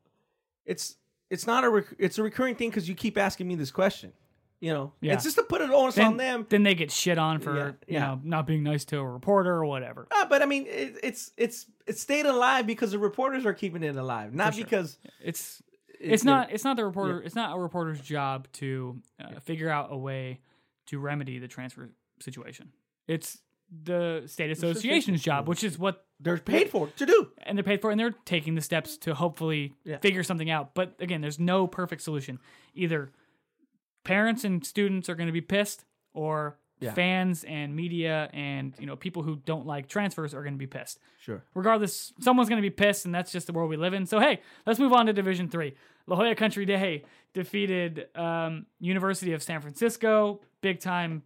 it's it's not a rec- it's a recurring thing because you keep asking me this question. You know, Yeah. it's just to put it onus then, on them. then they get shit on for Yeah, you know not being nice to a reporter or whatever. Uh, but I mean, it, it's it's it's stayed alive because the reporters are keeping it alive, not sure. because It's it- it's not it's not the reporter it's not a reporter's job to uh, figure out a way to remedy the transfer situation. It's the state association's job, which is what they're paid for to do. and they're paid for, and they're taking the steps to hopefully Yeah. figure something out. But again, there's no perfect solution. Either parents and students are going to be pissed, or Yeah. fans and media and you know people who don't like transfers are going to be pissed. Sure. Regardless, someone's going to be pissed, and that's just the world we live in. So hey, let's move on to Division Three. La Jolla Country Day defeated um, University of San Francisco, big time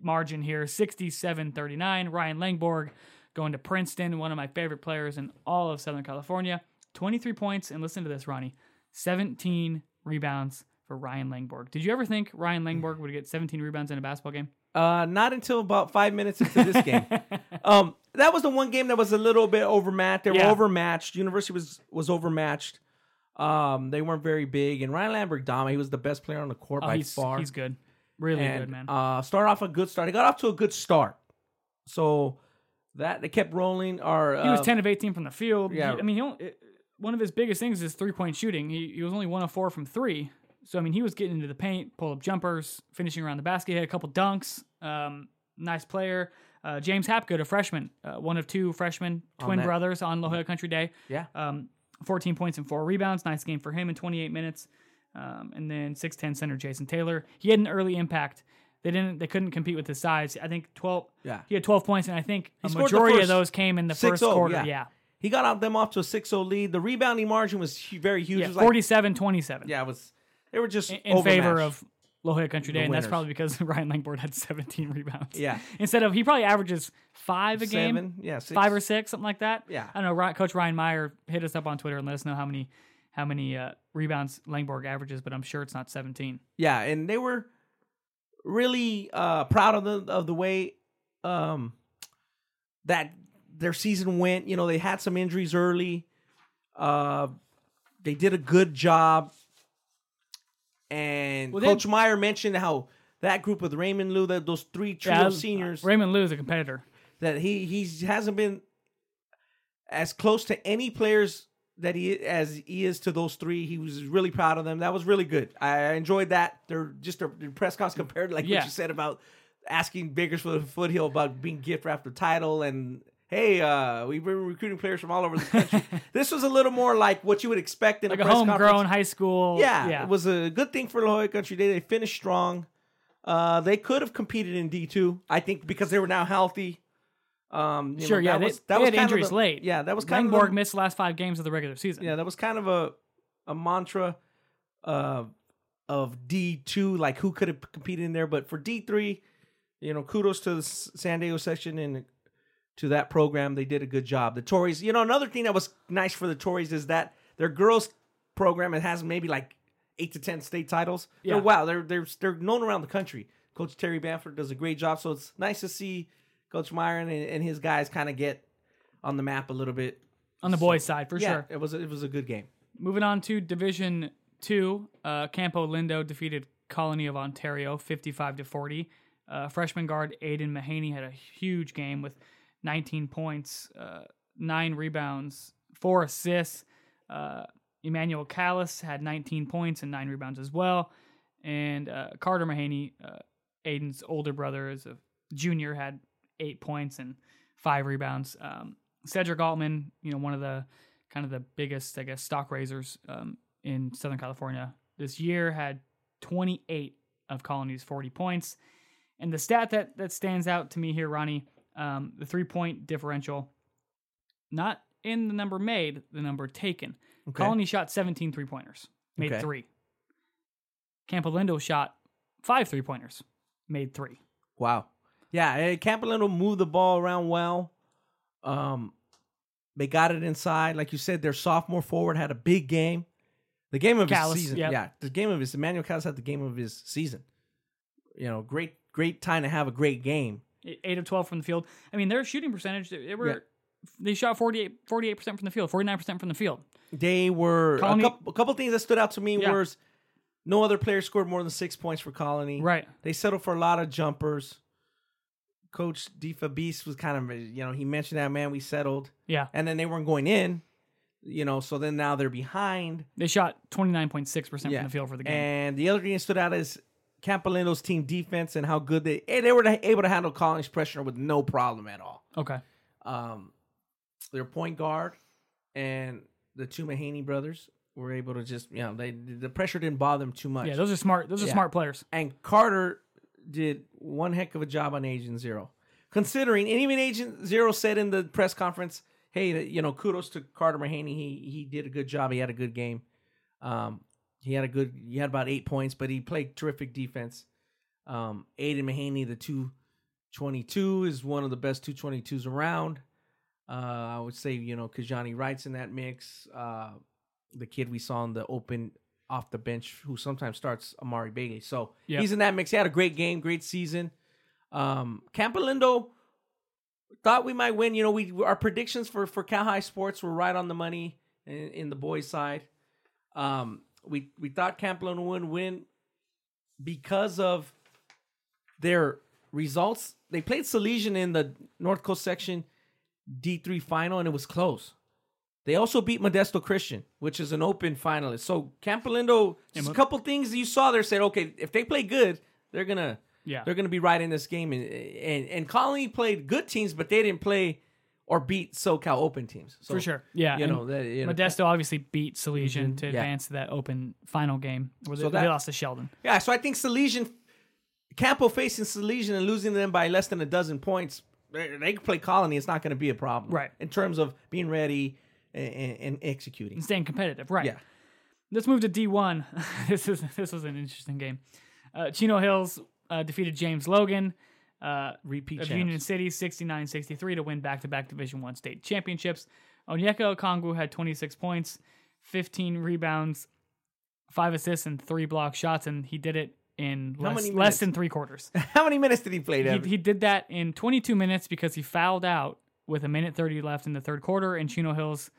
margin here, 67-39. Ryan Langborg going to Princeton, one of my favorite players in all of Southern California. 23 points, and listen to this, Ronnie. 17 rebounds for Ryan Langborg. Did you ever think Ryan Langborg would get 17 rebounds in a basketball game? Uh, not until about five minutes into this game. um, that was the one game that was a little bit overmatched. They Yeah. were overmatched. University was was overmatched. Um, they weren't very big, and Ryan Langborg dominated. He was the best player on the court Oh, by he's, far. he's good. Really and, good, man. Uh, started off a good start. He got off to a good start. So that they kept rolling. Our he was uh, 10 of 18 from the field. yeah. He- I mean, he only, one of his biggest things is three point shooting. He, he was only one of four from three. So, I mean, he was getting into the paint, pull up jumpers, finishing around the basket, had a couple dunks. Um, nice player. Uh, James Hapgood, a freshman, uh, one of two freshmen, twin that- brothers on La Jolla Country Day. Yeah. Um, 14 points and four rebounds. Nice game for him in 28 minutes. Um, and then 6'10 center Jason Taylor. He had an early impact. They didn't. They couldn't compete with his size. I think 12. Yeah. He had 12 points, and I think a scored the majority of those came in the first 6-0, quarter. yeah. yeah. He got out them off to a 6-0 lead. The rebounding margin was very huge. Yeah, was like- 47 27 yeah, it was. They were just in, in favor of La Jolla Country Day, and that's probably because Ryan Langborg had 17 rebounds. Yeah. Instead of, he probably averages five a game, seven. Yeah, six. five or six, something like that. Yeah. I don't know. Coach Ryan Meyer hit us up on Twitter and let us know how many how many uh, rebounds Langborg averages, but I'm sure it's not 17. Yeah, and they were really uh, proud of the of the way um, that their season went. You know, they had some injuries early. Uh, they did a good job, and Well, Coach Meyer mentioned how that group with Raymond Lou, that those three trio Yeah, seniors, Raymond Lou is a competitor. that he he hasn't been as close to any players that he as he is to those three. He was really proud of them. That was really good. I enjoyed that. They're just a their press conference compared to like Yeah. what you said about asking Bakersfield Foothill about being gift wrapped a title and hey, uh, we've been recruiting players from all over the country. this was a little more like what you would expect in Like a a homegrown conference. high school. Yeah, Yeah. it was a good thing for La Jolla Country Day. They finished strong. Uh, they could have competed in D two, I think, because they were now healthy. Um, Sure, know, yeah, that they- was that they was had injuries the- late. Yeah, that was kind Langborg of the, missed the last five games of the regular season. yeah, that was kind of a a mantra uh, of D two, like who could have competed in there. But for D three, you know, kudos to the San Diego section and to that program. They did a good job. The Torreys, you know, another thing that was nice for the Torreys is that their girls program it has maybe like eight to ten state titles. Yeah. They're, wow, they're they're they're known around the country. Coach Terry Bamford does a great job, so it's nice to see Coach Meyer and, and his guys kind of get on the map a little bit. on the boys' side, for yeah, sure. it was a, it was a good game. Moving on to Division Two, uh, Campolindo defeated Colony of Ontario, fifty-five to forty. Uh, freshman guard Aiden Mahaney had a huge game with 19 points, uh, nine rebounds, four assists. Uh, Emmanuel Callis had 19 points and nine rebounds as well. And uh, Carter Mahaney, uh, Aiden's older brother, is a junior, had eight points and five rebounds. Um, Cedric Altman, you know, one of the kind of the biggest, I guess, stock raisers um, in Southern California this year, had 28 of Colony's 40 points. And the stat that that stands out to me here, Ronnie, um, the three point differential, not in the number made, the number taken. Okay. Colony shot 17 three pointers, made Okay. three. Campolindo shot five three pointers, made three. Wow. Yeah, eh, Campolindo moved the ball around well. Um, they got it inside, like you said. Their sophomore forward had a big game. The game of Callis, his season. yep. Yeah, the game of his Emmanuel Callis had the game of his season. You know, great, great time to have a great game. eight of 12 from the field. I mean, their shooting percentage, they they were, Yeah. they shot 48, 48% from the field, 49% from the field. They were Colony- a, couple, a couple things that stood out to me Yeah. was no other player scored more than six points for Colony. Right. They settled for a lot of jumpers. Coach Difa Beast was kind of you know he mentioned that man we settled Yeah. and then they weren't going in, you know so then now they're behind. They shot 29.6% from the field for the game. And the other thing that stood out is Campolindo's team defense and how good they eh, they were able to handle Collins' pressure with no problem at all. okay. Um, their point guard and the two Mahaney brothers were able to just you know they the pressure didn't bother them too much. Yeah, those are smart. Those are Yeah. smart players. and Carter did one heck of a job on Agent Zero, considering and even Agent Zero said in the press conference, "Hey, you know, kudos to Carter Mahaney. He he did a good job. He had a good game. Um, he had a good. He had about eight points, but he played terrific defense. Um, Aiden Mahaney, the two twenty two, is one of the best two twenty twos around. Uh, I would say you know Kijani Wright's in that mix. Uh, the kid we saw in the open off the bench who sometimes starts Amari Bailey. So Yep. he's in that mix. He had a great game, great season. Um, Campolindo thought we might win. You know, we our predictions for for Cal High Sports were right on the money in, in the boys' side. Um, we we thought Campolindo would win because of their results. They played Salesian in the North Coast section D three final, and it was close. They also beat Modesto Christian, which is an open finalist. So Campolindo, just a couple things you saw there said, okay, if they play good, they're gonna Yeah. they're gonna be right in this game. And and, and Colony played good teams, but they didn't play or beat SoCal Open teams. So, For sure. Yeah. You know, that, you know Modesto obviously beat Salesian Mhm, to yeah. advance to that open final game where they, So that- they lost to Sheldon. Yeah, so I think Salesian, Campo facing Salesian and losing them by less than a dozen points, they, they can play Colony. It's not going to be a problem, Right. In terms of being ready and, and, executing. And staying competitive. Right. Yeah, Let's move to D1. this is this was an interesting game. Uh, Chino Hills uh, defeated James Logan uh, repeat of champs. Union City 69-63 to win back-to-back Division 1 state championships. Onyeka Okongwu had 26 points, 15 rebounds, 5 assists and 3 block shots and he did it in less, less than 3 quarters. How many minutes did he play? he, he did that in 22 minutes because he fouled out with a minute 30 left in the third quarter, and Chino Hills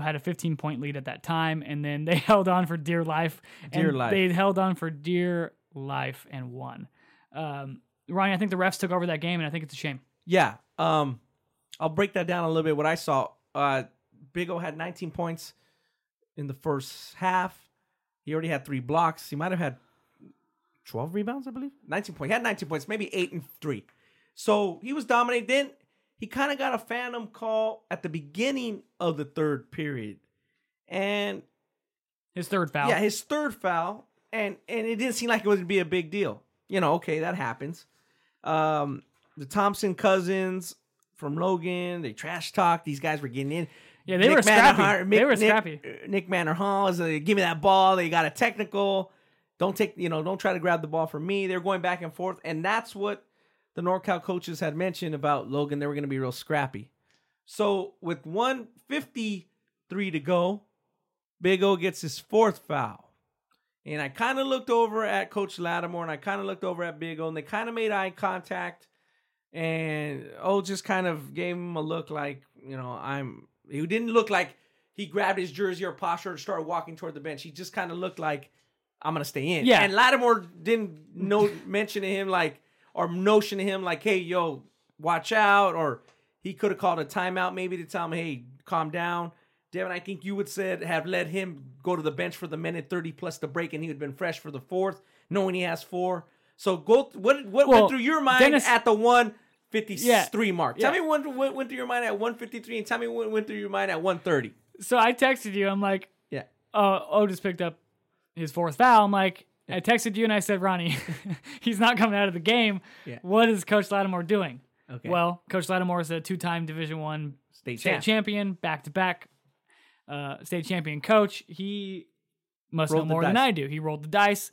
had a 15 point lead at that time, and then they held on for dear life. Dear and life. They held on for dear life and won. Um, Ronnie, I think the refs took over that game, and I think it's a shame. Yeah. Um, I'll break that down a little bit. What I saw, uh, Big O had 19 points in the first half. He already had three blocks. He might have had 12 rebounds, I believe. 19 points. He had 19 points, maybe eight and three. So he was dominating. Then he kind of got a phantom call at the beginning of the third period, and His third foul. yeah, his third foul, and and it didn't seem like it would be a big deal. You know, okay, that happens. Um, the Thompson cousins from Logan, they trash talk. These guys were getting in. Yeah, they were scrappy. Mannerhart- They were scrappy. uh, Nick Manor Hall is like, give me that ball. They got a technical. Don't take, you know, don't try to grab the ball from me. They're going back and forth, and that's what the NorCal coaches had mentioned about Logan. They were going to be real scrappy. So with 153 to go, Big O gets his fourth foul. And I kind of looked over at Coach Lattimore and I kind of looked over at Big O and they kind of made eye contact. And O just kind of gave him a look like, you know, I'm. He didn't look like he grabbed his jersey or posture and started walking toward the bench. He just kind of looked like, I'm going to stay in. Yeah. And Lattimore didn't no mention to him like, or notion to him like, hey, yo, watch out. Or he could have called a timeout maybe to tell him, hey, calm down. Devin, I think you would said have let him go to the bench for the minute 30 plus the break, and he would have been fresh for the fourth, knowing he has four. So go what what Well, went through your mind Dennis- at the 153 mark? Tell yeah. me what, went through your mind at 153 and tell me what went through your mind at 130. So I texted you. I'm like, Yeah. uh, Otis picked up his fourth foul. I'm like, I texted you and I said, Ronnie, he's not coming out of the game. Yeah. What is Coach Lattimore doing? Okay. Well, Coach Lattimore is a two-time Division One state state champion, back-to-back uh, state champion coach. He must Rolled know more than. I do. He rolled the dice.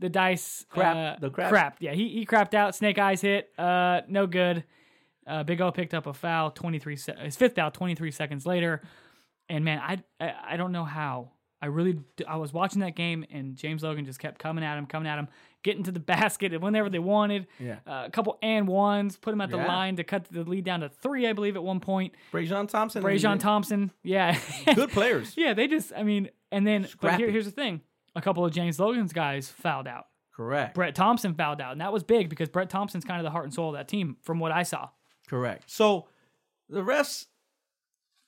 The dice Crap. uh, The crap. crap. Yeah, he he crapped out. Snake eyes hit. Uh, no good. Uh, Big O picked up a foul. Twenty three. Se- his fifth foul. Twenty three seconds later. And man, I, I I don't know how I really, I was watching that game, and James Logan just kept coming at him, coming at him, getting to the basket whenever they wanted. Yeah. Uh, a couple and ones, put him at the Yeah. line to cut the lead down to three, I believe, at one point. Brajon Thompson. Brajon Thompson, yeah, Good players. yeah, they just, I mean, and then, but here, here's the thing: a couple of James Logan's guys fouled out. Correct. Brett Thompson fouled out, and that was big because Brett Thompson's kind of the heart and soul of that team, from what I saw. Correct. So the refs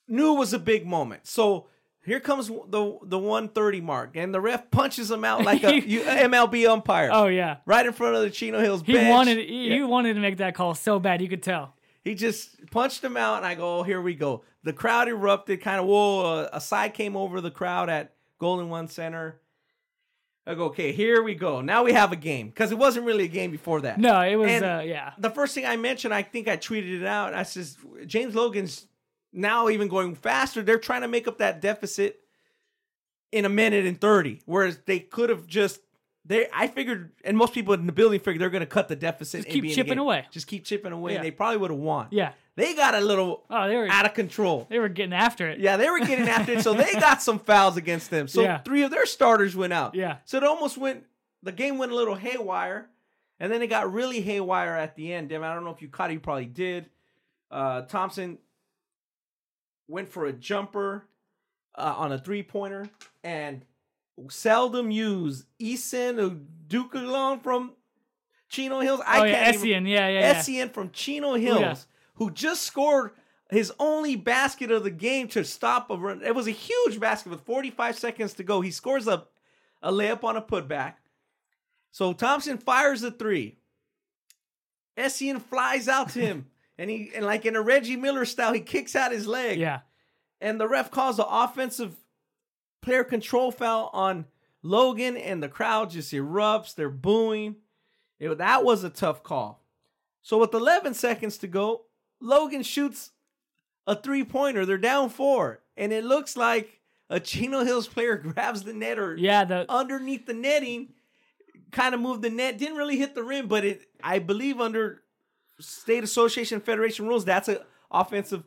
knew it was a big moment. So here comes the the 130 mark, and the ref punches him out like a MLB umpire. Oh yeah, Right in front of the Chino Hills he bench. wanted he, Yeah. he wanted to make that call so bad, you could tell. He just punched him out, and I go, oh, here we go. The crowd erupted, kind of, whoa, a, a side came over the crowd at Golden One Center. I go, okay, here we go. Now we have a game. Because it wasn't really a game before that. No, it was uh, yeah. The first thing I mentioned, I think I tweeted it out. I says, James Logan's now even going faster. They're trying to make up that deficit in a minute and 30, whereas they could have just. They, I figured, and most people in the building figured they're going to cut the deficit. Just keep be in the chipping away. Just keep chipping away, Yeah. and they probably would have won. Yeah. They got a little Oh, they were out of control. they were getting after it. Yeah, they were getting after it, so they got some fouls against them. So Yeah. three of their starters went out. Yeah. So it almost went. The game went a little haywire, and then it got really haywire at the end. Devin, I don't know if you caught it. You probably did. Uh, Thompson went for a jumper uh, on a three pointer, and seldom used Eason Udukalon from Chino Hills. I oh yeah, can't Essien, yeah, yeah, yeah. Essien from Chino Hills, yeah. who just scored his only basket of the game to stop a run. It was a huge basket with 45 seconds to go. He scores a, a layup on a putback. So Thompson fires a three. Essien flies out to him. And he and like in a Reggie Miller style, he kicks out his leg. Yeah. And the ref calls the offensive player control foul on Logan, and the crowd just erupts. They're booing. It- that was a tough call. So with 11 seconds to go, Logan shoots a three pointer. They're down four, and it looks like a Chino Hills player grabs the net or Yeah, the underneath the netting, kind of moved the net. Didn't really hit the rim, but it I believe under state association federation rules, that's an offensive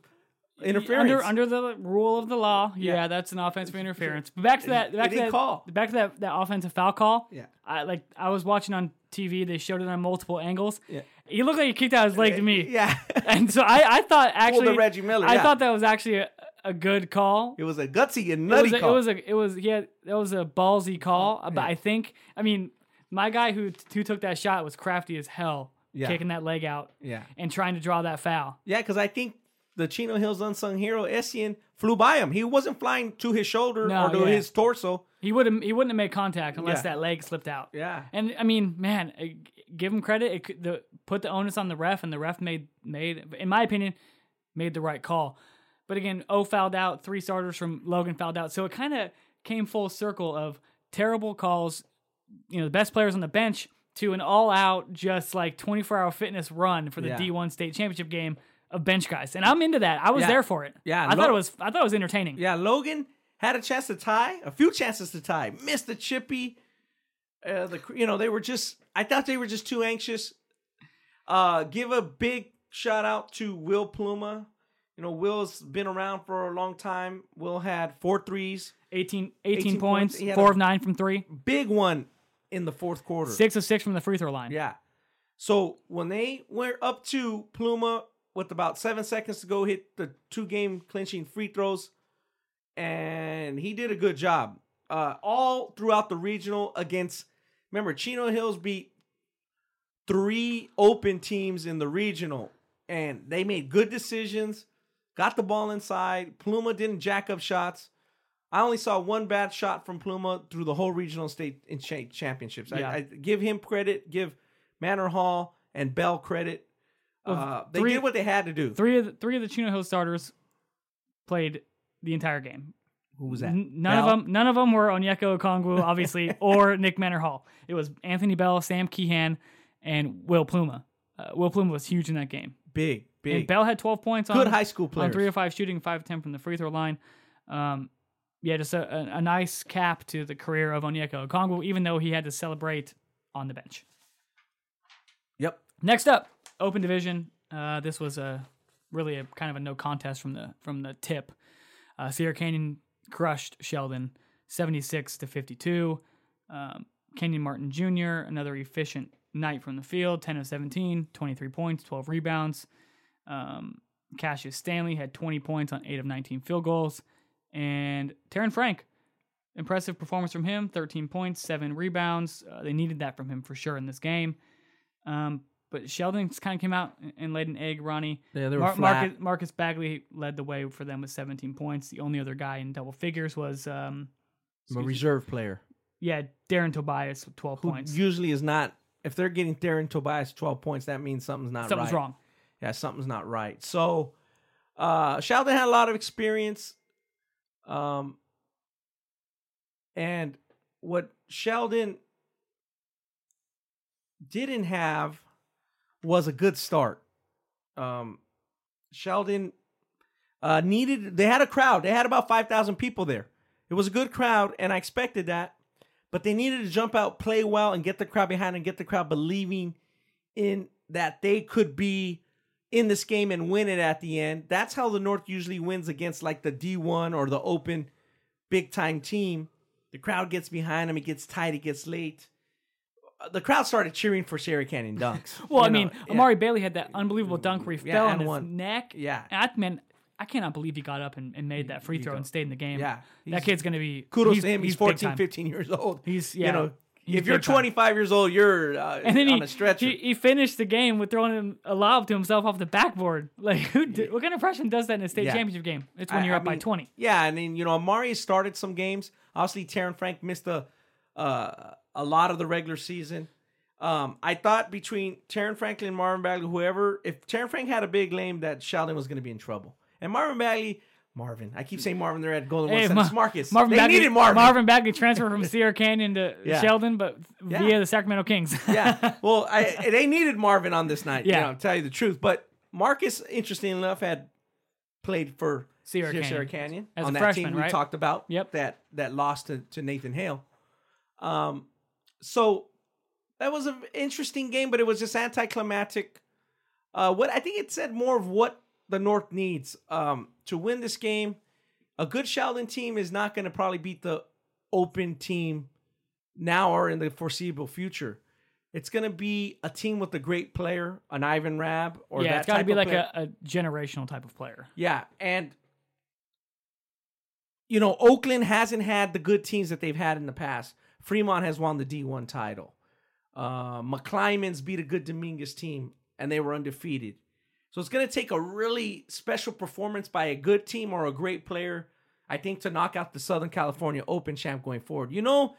interference. under under the rule of the law. Yeah, Yeah. that's an offensive interference. But back to that back to that call. back to that, that offensive foul call. Yeah. I like I was watching on TV, they showed it on multiple angles. Yeah. He looked like he kicked out his leg to me. Yeah. And so I, I thought actually Reggie Miller, I yeah. thought that was actually a, a good call. it was a gutsy and It nutty was, a, call. it was a it was had that was a ballsy call, but I think I mean my guy who who took that shot was crafty as hell, Yeah. kicking that leg out yeah. and trying to draw that foul. Yeah, because I think the Chino Hills unsung hero, Essien, flew by him. He wasn't flying to his shoulder No, or to yeah. his torso. He would have he wouldn't have made contact unless Yeah. that leg slipped out. Yeah. And I mean, man, uh, give him credit. It the put the onus on the ref, and the ref made made, in my opinion, made the right call. But again, O fouled out, three starters from Logan fouled out, so it kind of came full circle of terrible calls. You know, the best players on the bench to an all-out, just like 24-hour fitness run for the Yeah. D1 state championship game of bench guys, and I'm into that. I was Yeah. there for it. Yeah, I thought it was. I thought it was entertaining. Yeah, Logan had a chance to tie, a few chances to tie, missed the chippy. Uh, the you know they were just. I thought they were just too anxious. Uh, give a big shout out to Will Pluma. You know, Will's been around for a long time. Will had four threes, 18, 18, 18 points, points. Four a- of nine from three, big one in the fourth quarter. six of six from the free throw line. Yeah. So when they went up to Pluma with about seven seconds to go, hit the two game clinching free throws, and he did a good job. Uh, all throughout the regional against, remember, Chino Hills beat three open teams in the regional, and they made good decisions, got the ball inside. Pluma didn't jack up shots. I only saw one bad shot from Pluma through the whole regional state championships. Yeah. I, I give him credit, give Manor Hall and Bell credit. Of Uh, they three- did what they had to do. Three of the, three of the Chino Hill starters played the entire game. Who was that? N- none Bell? of them. None of them were Onyeka Okongwu, obviously, or Nick Manor Hall. It was Anthony Bell, Sam Keehan, and Will Pluma. Uh, Will Pluma was huge in that game. Big, And big. Bell had 12 points on Good high school on players. three or five shooting, five of ten from the free throw line. Um, yeah, just a, a, a nice cap to the career of Onyeka Okongwu, even though he had to celebrate on the bench. Yep. Next up, open division. Uh, this was a really a kind of a no contest from the from the tip. Uh, Sierra Canyon crushed Sheldon 76 to 52. Um, Kenyon Martin Jr., another efficient night from the field, 10 of 17, 23 points, 12 rebounds. Um, Cassius Stanley had 20 points on 8 of 19 field goals. And Terren Frank, impressive performance from him 13 points, 7 rebounds. Uh, they needed that from him for sure in this game. Um, but Sheldon kind of came out and laid an egg, Ronnie. Yeah, they were Mar- flat. Marcus, Marcus Bagley led the way for them with 17 points. The only other guy in double figures was, um, a reserve player yeah, Darren Tobias with 12 who points. usually is not. If they're getting Darren Tobias 12 points, that means something's not Something's right. wrong. Yeah, something's not right. So, uh, Sheldon had a lot of experience. Um, and what Sheldon didn't have was a good start. Um, Sheldon uh, needed, they had a crowd. They had about 5,000 people there. It was a good crowd, and I expected that. But they needed to jump out, play well, and get the crowd behind and get the crowd believing in that they could be in this game and win it at the end. That's how the North usually wins against like the D1 or the open big time team. The crowd gets behind them, it gets tight, it gets late. Uh, The crowd started cheering for Sierra Canyon dunks. Well, I mean, know, yeah. Amari Bailey had that unbelievable dunk where he Yeah, fell on his one. neck. Yeah. And I, man, I cannot believe he got up and, and made that free throw and stayed in the game. Yeah, that kid's going to be kudos to him. He's, big 14, 15 years old. He's yeah. you know, he's if you're big time. 25 years old, you're uh, and then on he, a stretcher. he he finished the game with throwing him a lob to himself off the backboard. Like who? Did, what kind of freshman does that in a state Yeah. championship game? It's when I- you're I up by 20. Yeah, and then you know Amari started some games. Obviously, Terren Frank missed a uh, a lot of the regular season. Um, I thought between Taryn Franklin and Marvin Bagley, whoever, if Terren Frank had a big game, that Sheldon was going to be in trouble. And Marvin Bagley, Marvin, I keep saying Marvin. They're at Golden Hey, One Ma- Center. Marcus, Marvin they Bagley, needed Marvin. Marvin Bagley transferred from Sierra Canyon to Yeah. Sheldon, but Yeah. via the Sacramento Kings. yeah. Well, I, they needed Marvin on this night. Yeah. You know, to tell you the truth. But Marcus, interesting enough, had played for Sierra Sierra, Canyon. Canyon As on a that freshman, team we right? talked about. Yep. That that lost to, to Nathan Hale. Um, so that was an interesting game, but it was just anticlimactic. Uh, what I think it said more of what the North needs um, to win this game. A good Sheldon team is not going to probably beat the open team now or in the foreseeable future. It's going to be a team with a great player, an Ivan Rabb, or yeah, it's got to be like a, a generational type of player. Yeah, and you know, Oakland hasn't had the good teams that they've had in the past. Fremont has won the D1 title. Uh, McClymonds beat a good Dominguez team, and they were undefeated. So it's going to take a really special performance by a good team or a great player, I think, to knock out the Southern California Open champ going forward. You know,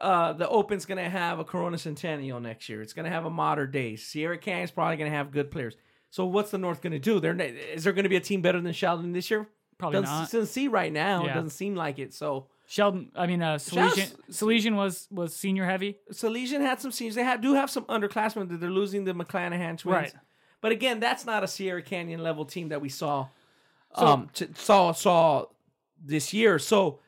uh, the Open's going to have a Corona Centennial next year. It's going to have a Mater Dei. Sierra Canyon's probably going to have good players. So what's the North going to do? Is there going to be a team better than Sheldon this year? Probably doesn't, not. doesn't see right now. Yeah. doesn't seem like it. So Sheldon, I mean, uh, Salesian, Salesian was was senior heavy. Salesian had some seniors. They have, do have some underclassmen that they're losing the McClanahan twins. Right. But again, that's not a Sierra Canyon level team that we saw So- um t- saw saw this year. So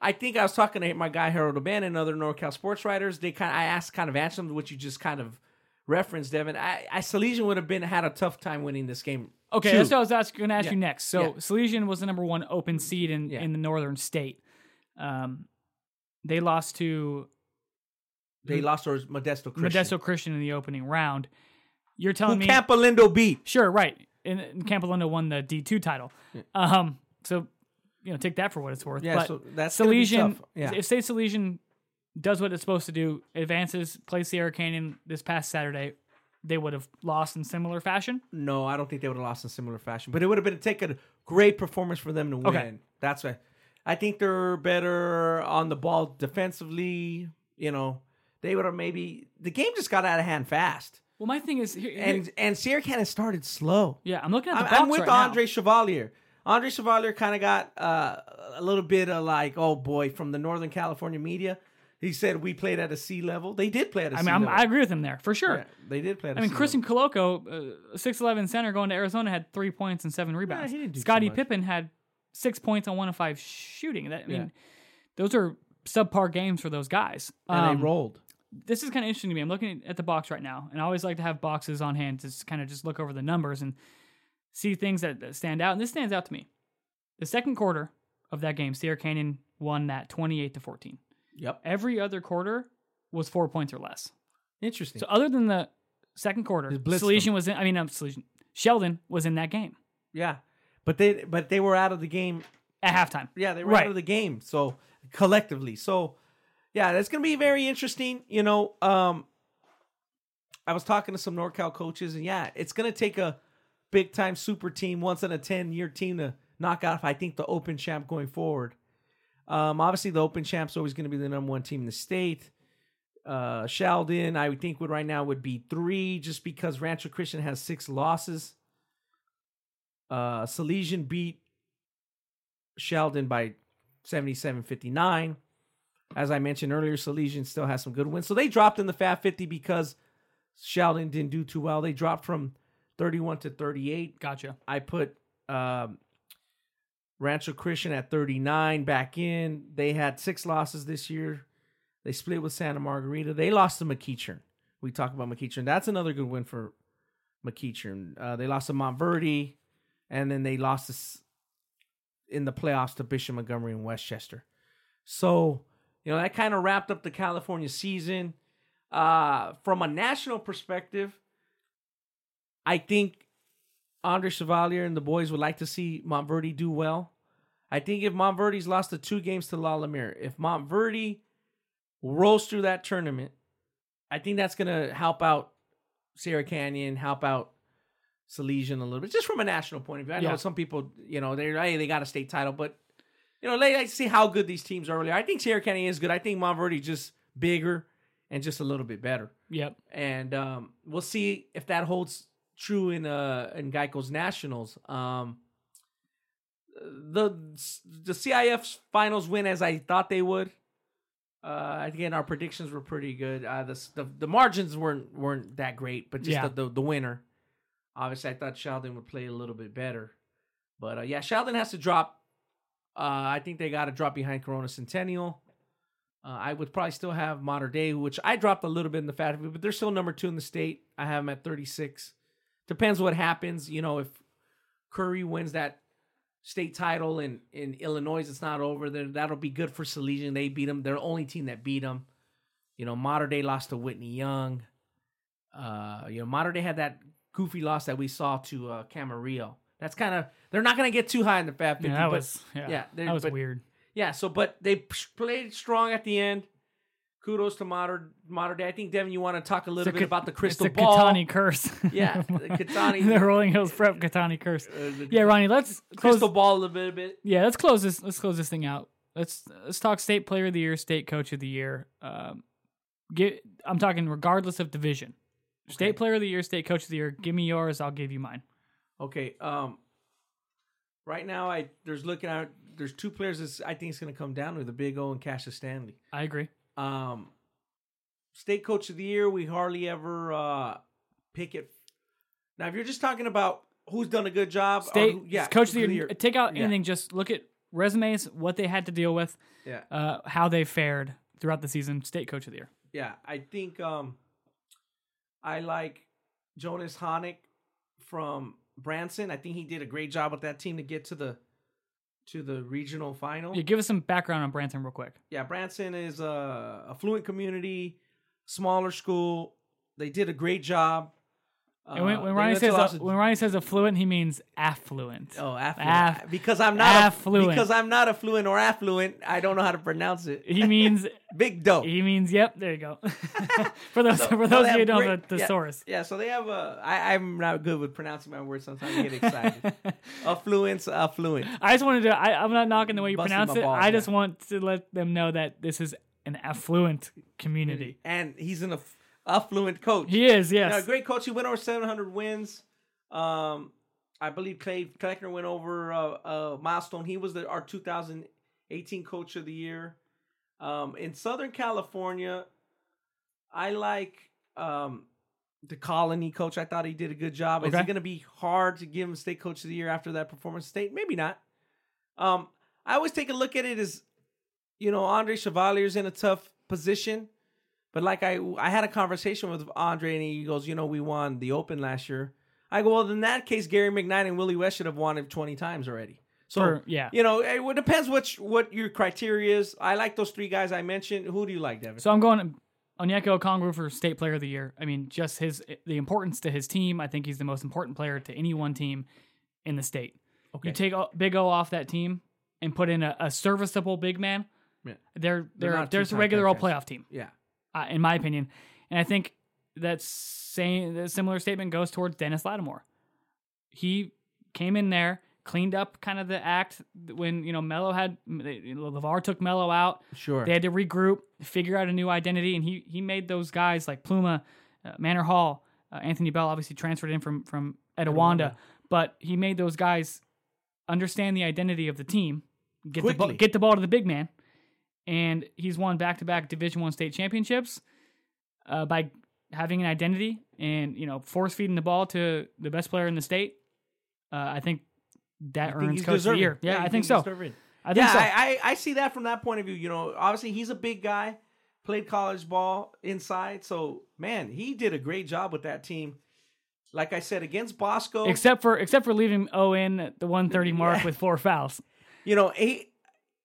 I think I was talking to my guy Harold Oban and other NorCal sports writers. They kind of I asked kind of answered them what you just kind of referenced, Devin. I, I Salesian would have been had a tough time winning this game. Okay, too. that's what I was going to ask Yeah. you next. So Yeah. Salesian was the number one open seed in, Yeah. in the northern state. Um, they lost to They lost to Modesto Christian. Modesto Christian in the opening round. You're telling me Campolindo beat. Sure, right. And, and Campolindo won the D two title. Um, so you know, take that for what it's worth. Yeah, but so that's gonna be Salesian, tough. Yeah. if say Salesian does what it's supposed to do, advances, plays Sierra Canyon this past Saturday, they would have lost in similar fashion. No, I don't think they would have lost in similar fashion. But it would have been take a great performance for them to win. Okay. That's why I think they're better on the ball defensively. You know, they would have maybe the game just got out of hand fast. Well, my thing is, here, here- And and Sierra Canyon started slow. yeah, I'm looking at the I'm, box I'm with right now. Andre Chevalier. Andre Chevalier kind of got uh, a little bit of like, oh boy, from the Northern California media. He said we played at a C level. They did play at a I C mean, level. I agree with him there for sure. Yeah, they did play at a I mean, C Christian Koloko, uh, six eleven center going to Arizona, had three points and seven rebounds. he didn't do too Scotty. Pippen had six points on one of five shooting. That I mean, Yeah. those are subpar games for those guys. and Um, they rolled. This is kind of interesting to me. I'm looking at the box right now, and I always like to have boxes on hand to kind of just look over the numbers and see things that, that stand out. And this stands out to me. The second quarter of that game, Sierra Canyon won that 28 to 14. Yep. Every other quarter was four points or less. Interesting. So other than the second quarter, Salesian was in. I mean, um, Salesian, Sheldon was in that game yeah, but they but they were out of the game. at halftime. Yeah, they were Right. out of the game. So collectively, so yeah, that's gonna be very interesting. You know, um, I was talking to some NorCal coaches, and yeah, it's gonna take a big time super team, once in a ten year team to knock out. I think the Open champ going forward. Um, obviously, the Open champ's always going to be the number one team in the state. Uh, Sheldon, I would think would right now would be three, just because Rancho Christian has six losses. Uh, Salesian beat Sheldon by 77-59. As I mentioned earlier, Salesian still has some good wins. So they dropped in the FAB 50 because Sheldon didn't do too well. They dropped from 31 to 38. Gotcha. I put um, Rancho Christian at 39 back in. They had six losses this year. They split with Santa Margarita. They lost to McEachern. We talk about McEachern. That's another good win for McEachern. Uh, they lost to Montverde, and then they lost to, in the playoffs to Bishop Montgomery and Westchester. So, you know, that kind of wrapped up the California season. Uh, from a national perspective, I think Andre Chevalier and the boys would like to see Montverde do well. I think if Montverde's lost the two games to La Lumiere, if Montverde rolls through that tournament, I think that's going to help out Sierra Canyon, help out Salesian a little bit, just from a national point of view. I know Yeah. some people, you know, they're hey, they got a state title, but you know, to see how good these teams are earlier. I think Sierra Canyon is good. I think Montverde's just bigger and just a little bit better Yep. and um, we'll see if that holds true in uh in Geico's Nationals. Um, the the CIF finals win as I thought they would. Uh, again, our predictions were pretty good. Uh, the, the the margins weren't weren't that great, but just Yeah. the, the the winner. Obviously, I thought Sheldon would play a little bit better, but uh, yeah, Sheldon has to drop. Uh, I think they got to drop behind Corona Centennial. Uh, I would probably still have Mater Dei, which I dropped a little bit in the FAB, but they're still number two in the state. I have them at 36. Depends what happens. You know, if Curie wins that state title in, in Illinois, it's not over. Then that'll be good for Salesian. They beat them. They're the only team that beat them. You know, Mater Dei lost to Whitney Young. Uh, you know, Mater Dei had that goofy loss that we saw to uh, Camarillo. That's kind of they're not going to get too high in the FAB 50. Yeah, that but was yeah, yeah, that was but- weird. yeah, so but they played strong at the end. Kudos to modern Mater Dei. I think Devin, you want to talk a little It's bit Ka- about the crystal it's a ball. Katani curse. Yeah, the Katani- the Rolling Hills Prep Katani curse. Uh, the Yeah, Ronnie, let's close. crystal ball a little bit. bit. Yeah, let's close this. Let's close this thing out. Let's let's talk state player of the year, state coach of the year. Um, get, I'm talking regardless of division. State player of the year, state coach of the year. Give me yours. I'll give you mine. Okay. Um. Right now, I there's looking at there's two players. That's, I think it's going to come down to the Big O and Cassius Stanley. I agree. Um, state coach of the year, we hardly ever uh pick it. Now, if you're just talking about who's done a good job, State who- yeah, coach of the year. Take out Yeah. anything. Just look at resumes, what they had to deal with, Yeah. uh, how they fared throughout the season. State coach of the year. Yeah, I think um I like Jonas Honick from Branson. I think he did a great job with that team to get to the to the regional final. Yeah, give us some background on Branson real quick. Yeah, Branson is a affluent community, smaller school. They did a great job. And when, Uh, when Ronnie says of- when Ronnie says affluent, he means affluent. Oh, affluent. Aff- because I'm not affluent. A, because I'm not affluent or affluent. I don't know how to pronounce it. He means Big dope. he means yep. There you go. for those So- for those of you who don't know the yeah. source. Yeah, so they have a. I, I'm not good with pronouncing my words. Sometimes I get excited. Affluence, affluent. I just wanted to. I, I'm not knocking the way you Busting pronounce it. balls, I just yeah. want to let them know that this is an affluent community. And he's an aff- affluent coach. He is, You know, yes. a great coach. He went over 700 wins. Um, I believe Clay Kleckner went over a, uh, milestone. He was the our 2018 Coach of the Year. Um, in Southern California, I like um, the Colony coach. I thought he did a good job. Is Okay. it going to be hard to give him State Coach of the Year after that performance? State, maybe not. Um, I always take a look at it as, you know, Andre Chevalier's in a tough position. But like I, I had a conversation with Andre, and he goes, "You know, we won the Open last year." I go, "Well, in that case, Gary McKnight and Willie West should have won it twenty times already." So For- yeah. you know, it depends what what your criteria is. I like those three guys I mentioned. Who do you like, Devin? So I'm going Onyeka Okongwu for State Player of the Year. I mean, just his the importance to his team. I think he's the most important player to any one team in the state. Okay. You take Big O off that team and put in a, a serviceable big man. Yeah. They're They're they're there's a regular old playoff team, yeah, uh, in my opinion. And I think that same the similar statement goes towards Dennis Lattimore. He came in there, cleaned up kind of the act when you know Mello had Levar took Mello out. sure. They had to regroup, figure out a new identity, and he he made those guys like Pluma, uh, Manor Hall, uh, Anthony Bell obviously transferred in from from Etiwanda, Etiwanda. but he made those guys understand the identity of the team, get the ball, get the ball to the big man, and he's won back to back Division One state championships uh, by having an identity and you know force feeding the ball to the best player in the state. Uh, I think that I earns he's coach of the year. Yeah, you I think so. deserving. I think yeah, so. I, I I see that from that point of view. You know, obviously he's a big guy, played college ball inside. So man, he did a great job with that team. Like I said, against Bosco, except for except for leaving Owen at the 130 mark Yeah. with four fouls. you know, he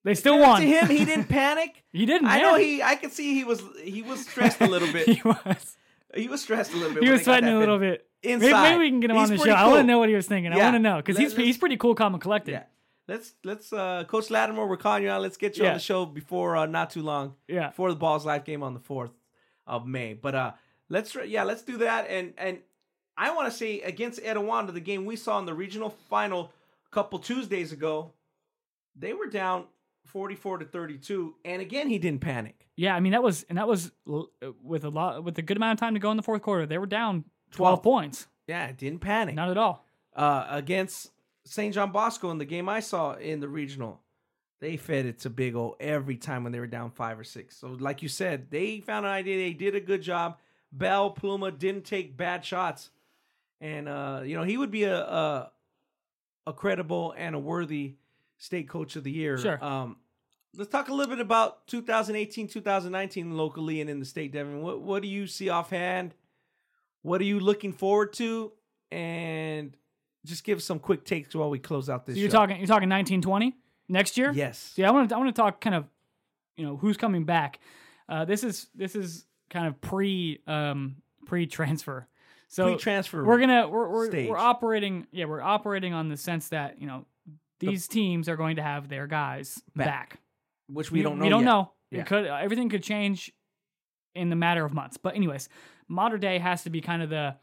They still to won. him he didn't panic. He didn't. I know he. I could see he was he was stressed a little bit. he was. he was stressed a little bit. He was sweating a little bit. Maybe, Inside, maybe we can get him He's on the show. pretty I want to know what he was thinking. I want to know because he's he's pretty cool, calm, and collected. Yeah. Let's let's uh Coach Lattimore, we're calling you out. Let's get you Yeah. on the show before uh, not too long. Yeah. Before the Balls live game on the fourth of May. But uh let's yeah, let's do that. And and I want to say against Etiwanda, the game we saw in the regional final a couple Tuesdays ago, they were down 44 to 32. And again, he didn't panic. Yeah, I mean that was and that was with a lot with a good amount of time to go in the fourth quarter. They were down 12 12. points. Yeah, didn't panic. Not at all. uh, against St. John Bosco in the game I saw in the regional. They fed it to Big O every time when they were down five or six. So, like you said, they found an idea. They did a good job. Bell Pluma didn't take bad shots, and uh, you know he would be a, a a credible and a worthy state coach of the year. Sure. Um, let's talk a little bit about 2018, 2019 locally and in the state, Devin. What what do you see offhand? What are you looking forward to? And just give some quick takes while we close out this. So you're show. talking you're talking 1920 next year. Yes. Yeah, I want to I want to talk kind of, you know, who's coming back. Uh, this is this is kind of pre um, pre transfer. So Pre-transfer. we're gonna we're we're, we're operating yeah we're operating on the sense that you know these teams are going to have their guys Back. back. which we don't know. We don't yet. know. Yeah. It could everything could change in the matter of months. But anyways, Mater Dei has to be kind of the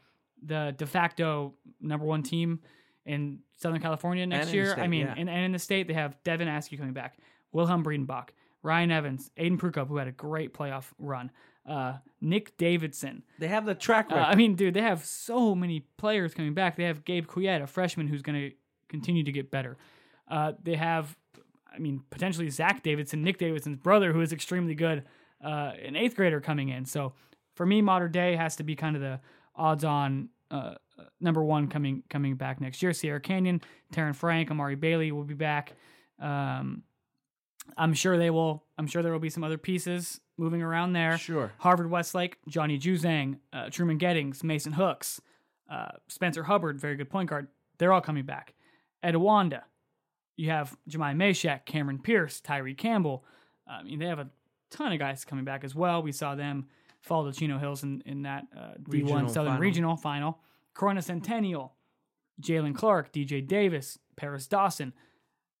the de facto number one team in Southern California next the year. I mean, yeah. and, and in the state they have Devin Askew coming back, Wilhelm Breidenbach, Ryan Evans, Aiden Prukop, who had a great playoff run, uh, Nick Davidson. They have the track Uh, record. I mean, dude, they have so many players coming back. They have Gabe Kuyet, a freshman who's going to continue to get better. Uh, they have, I mean, potentially Zach Davidson, Nick Davidson's brother, who is extremely good, uh, an eighth grader coming in. So for me, Mater Dei has to be kind of the odds-on uh, number one coming coming back next year. Sierra Canyon, Terren Frank, Amari Bailey will be back. Um, I'm sure they will. I'm sure there will be some other pieces moving around there. Sure. Harvard Westlake, Johnny Juzang, uh, Truman Gettings, Mason Hooks, uh, Spencer Hubbard, very good point guard. They're all coming back. Etiwanda, you have Jemai Mashak, Cameron Pierce, Tyree Campbell. I mean, they have a ton of guys coming back as well. We saw them fall to Chino Hills in, in that uh, D1 Regional Southern final. Regional final. Corona Centennial, Jalen Clark, DJ Davis, Paris Dawson.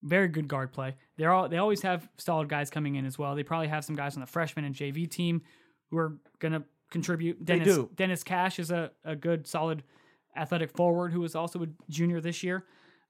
Very good guard play. They're all they always have solid guys coming in as well. They probably have some guys on the freshman and JV team who are gonna contribute. They Dennis do. Dennis Cash is a, a good solid athletic forward who is also a junior this year.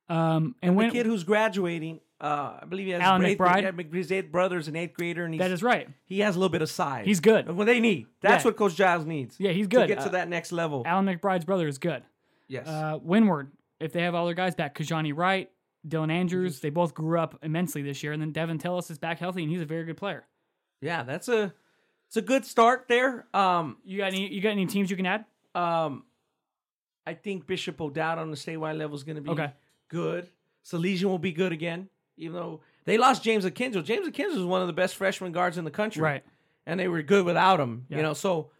Um, and the when kid who's graduating, uh, I believe he has Alan eighth- McBride? Mc- his eighth brother's an eighth grader, and he's, that is right. he has a little bit of size. He's good. What they need. That's Yeah. what Coach Giles needs. Yeah, he's good. To get to Uh, that next level. Alan McBride's brother is good. yes. Uh, Windward, if they have all their guys back, Kijani Wright, Dylan Andrews, they both grew up immensely this year. And then Devin Tillis is back healthy, and he's a very good player. yeah, that's a it's a good start there. Um, You got any? You got any teams you can add? um, I think Bishop O'Dowd on the statewide level is going to be Okay. Good. Salesian will be good again, even though they lost James Akinjo. James Akinjo is one of the best freshman guards in the country. Right. and they were good without him. Yeah. You know, so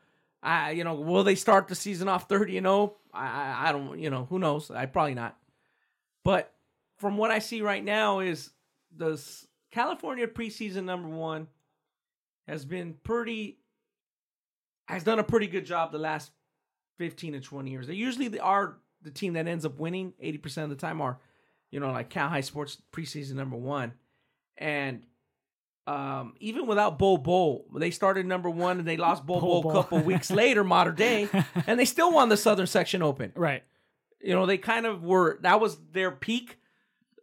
I, you know, will they start the season off thirty and zero? I, I, I don't, you know, who knows? I probably not. But from what I see right now is the California preseason number one has been pretty has done a pretty good job the last 15 to 20 years. They usually are the team that ends up winning 80% of the time are, you know, like Cal High Sports preseason number one. And um, even without Bo Bo, they started number one and they lost Bo Bo Bo a couple weeks later, Mater Dei, and they still won the Southern Section Open right. you know they kind of were that was their peak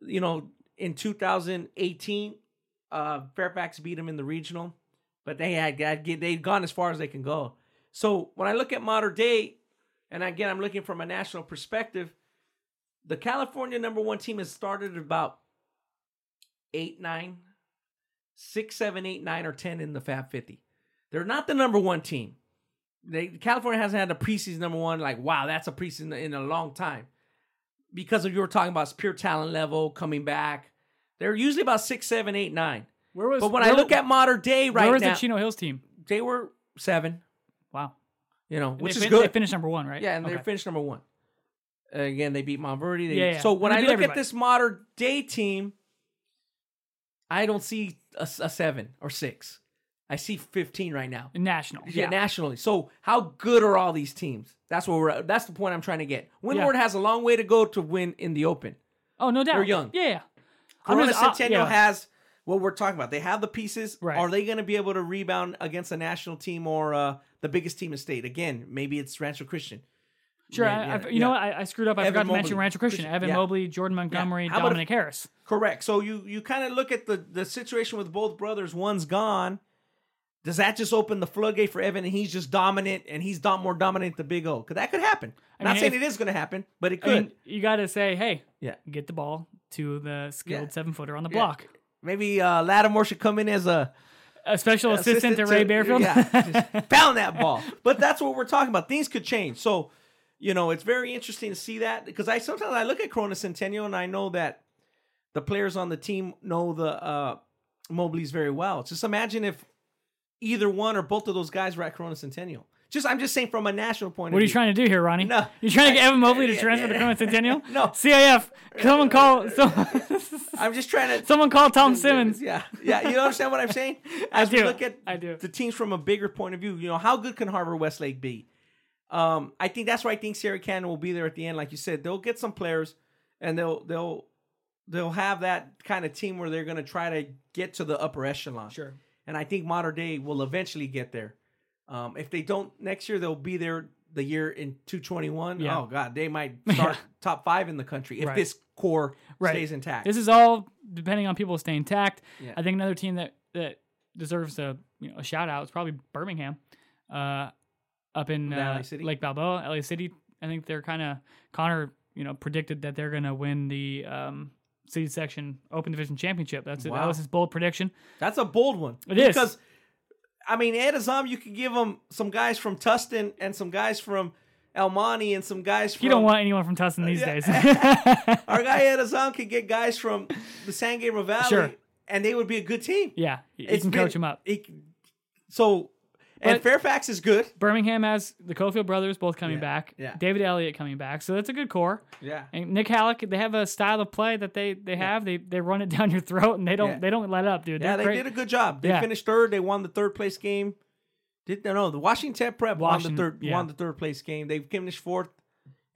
you know in 2018 uh fairfax beat them in the regional but they had got they'd gone as far as they can go so when i look at Mater Dei and again i'm looking from a national perspective the california number one team has started at about eight nine six seven eight nine or ten in the fab 50 they're not the number one team they California hasn't had a preseason number one. Like, wow, that's a preseason in a long time. Because of you were talking about pure talent level coming back. They're usually about six, seven, eight, nine. Where was? But when where, I look at modern day right now, where was now, the Chino Hills team? they were seven. You know, And which is fin- good. They finished number one, right? yeah, and Okay. they're finished number one. Again, they beat Montverde. They, Yeah, yeah. So when They I look everybody. at this modern day team, I don't see a, a seven or six. I see fifteen right now. national. Yeah, Yeah. nationally. So how good are all these teams? That's what we're. That's the point I'm trying to get. Windward has a long way to go to win in the Open. oh, no doubt. They're young. Yeah. yeah. Corona just- uh, Centennial yeah. has what we're talking about. They have the pieces. Right. Are they going to be able to rebound against a national team or uh, the biggest team in state? Again, maybe it's Rancho Christian. Sure. Yeah, I, I, you know what? I, I screwed up. I Evan forgot to mention. Rancho Christian. Evan yeah. Mobley, Jordan Montgomery, about Dominic Harris. Correct. So you you kind of look at the the situation with both brothers. One's gone. Does that just open the floodgate for Evan and he's just dominant and he's dom- more dominant than Big O? Because that could happen. I Not mean, saying if- it is going to happen, but it could. mean, you got to say, hey, Yeah. get the ball to the skilled Yeah. seven footer on the Yeah. block. Maybe uh, Lattimore should come in as a A special assistant, to Ray Barefield. Yeah, just pound that ball. But that's what we're talking about. Things could change. So, you know, it's very interesting to see that because I sometimes I look at Corona Centennial and I know that the players on the team know the uh, Mobleys very well. Just imagine if either one or both of those guys were at Corona Centennial. Just I'm just saying from a national point of view. What are you trying to do here, Ronnie? No. You're trying to get Evan Mobley to transfer to. Corona Centennial? No. CIF. Someone call. I'm just trying to someone call Tom Simmons. Yeah, yeah. You understand what I'm saying? I As we do. look at I do. the teams from a bigger point of view, you know, how good can Harvard Westlake be? Um, I think that's why I think Sierra Canyon will be there at the end. Like you said, they'll get some players, and they'll they'll they'll have that kind of team where they're going to try to get to the upper echelon. Sure. And I think Modern Day will eventually get there. Um, if they don't next year, they'll be there the year in 221. Yeah. Oh God, they might start top five in the country if Right. this core Right. stays intact. This is all depending on people staying intact. Yeah. I think another team that that deserves a you know a shout out is probably Birmingham, uh, up in uh? Lake Balboa, LA City. I think they're kind of Connor. You know, predicted that they're going to win the um, city section Open Division Championship. That's it. That was his bold prediction. That's a bold one. It is. I mean Ed Azzam, you could give him some guys from Tustin and some guys from El Monte and some guys from You don't want anyone from Tustin these days. our guy Ed Azzam could get guys from the San Gabriel Valley, Sure. and they would be a good team. yeah, you It's can been- coach them up. it- so, and Fairfax is good. Birmingham has the Cofield brothers both coming Yeah, back. yeah. David Elliott coming back. So that's a good core. Yeah, And Nick Halleck, they have a style of play that they they have. They they run it down your throat and they don't Yeah. they don't let up, dude. yeah, They're they great. did a good job. They Yeah. finished third. They won the third place game. Did no, no the Washington Prep Washington, won the third yeah. won the third place game. They finished fourth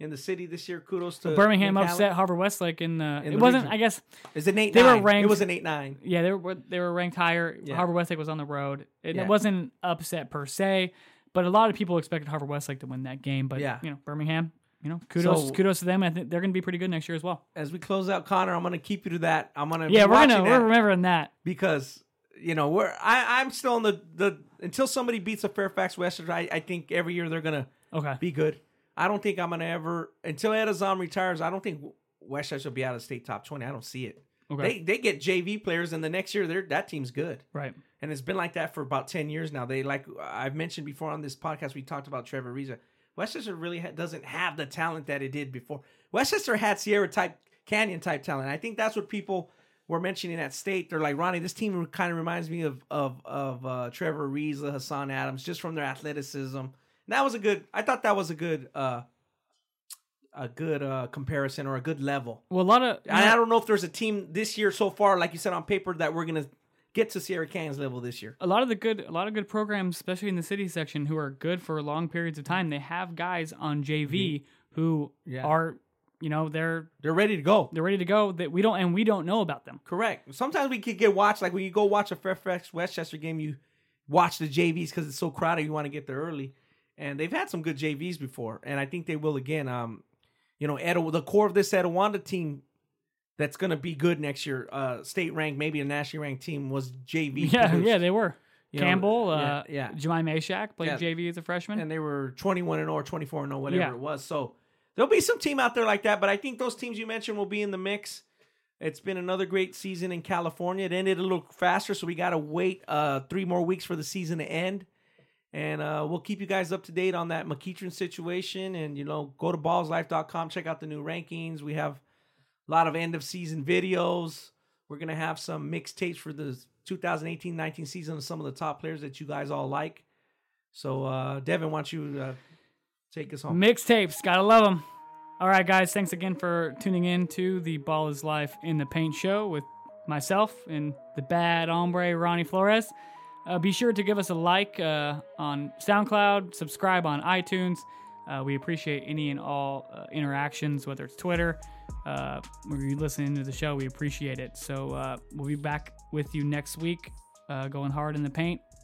in the city this year. Kudos to Birmingham Nick upset Harvard Westlake in the. In it the wasn't. region. I guess. Is it an eight They were ranked- It was an eight nine. Yeah, they were they were ranked higher. Yeah. Harvard Westlake was on the road. It, Yeah. it wasn't upset per se, but a lot of people expected Harvard Westlake to win that game. But Yeah. you know, Birmingham. You know, kudos So- kudos to them. I think they're going to be pretty good next year as well. As we close out Connor, I'm gonna keep you to that. I'm gonna Yeah, be we're gonna we're remembering that. because you know we're I I'm still in the the until somebody beats a Fairfax Western. I I think every year they're gonna Okay. be good. I don't think I'm gonna ever until Ed Azzam retires. I don't think Westchester will be out of state top twenty. I don't see it. Okay. They they get JV players, and the next year they're that team's good. right. and it's been like that for about 10 years now they like i've mentioned before on this podcast we talked about trevor Ariza. westchester really ha- doesn't have the talent that it did before westchester had sierra type canyon type talent i think that's what people were mentioning at state they're like ronnie this team kind of reminds me of of of uh, trevor Ariza, hassan adams just from their athleticism that was a good i thought that was a good uh a good uh, comparison or a good level. Well, a lot of And I don't know if there's a team this year so far, like you said on paper, that we're gonna get to Sierra Canyon's level this year. a lot of the good a lot of good programs, especially in the city section, who are good for long periods of time. They have guys on JV who Mm-hmm. Yeah. are, you know, they're They're ready to go. they're ready to go. That we don't and we don't know about them. Correct. Sometimes we could get watched. Like when you go watch a Fairfax Westchester game, you watch the JVs because it's so crowded. You want to get there early, and they've had some good JVs before, and I think they will again. Um, you know, Ed, the core of this Etiwanda team that's going to be good next year, uh, state ranked, maybe a nationally ranked team was JV. Yeah, produced. yeah, they were. You know, Campbell, yeah, uh, yeah. Jemai Mashak played Yeah. JV as a freshman. and they were 21 and 0 or 24 and 0 whatever Yeah. it was so there'll be some team out there like that but i think those teams you mentioned will be in the mix it's been another great season in california it ended a little faster so we got to wait uh three more weeks for the season to end and uh, we'll keep you guys up to date on that McEachern situation. And, you know, go to ballslife.com, check out the new rankings. We have a lot of end of season videos. We're going to have some mixtapes for the 2018 19 season of some of the top players that you guys all like. So, uh, Devin, why don't you uh, take us home? Mixtapes, gotta love them. All right, guys, thanks again for tuning in to the Ball is Life in the Paint show with myself and the bad hombre, Ronnie Flores. Uh, be sure to give us a like uh, on SoundCloud, subscribe on iTunes. Uh, we appreciate any and all uh, interactions, whether it's Twitter, uh, or you listening to the show. We appreciate it. So uh, we'll be back with you next week, uh, going hard in the paint.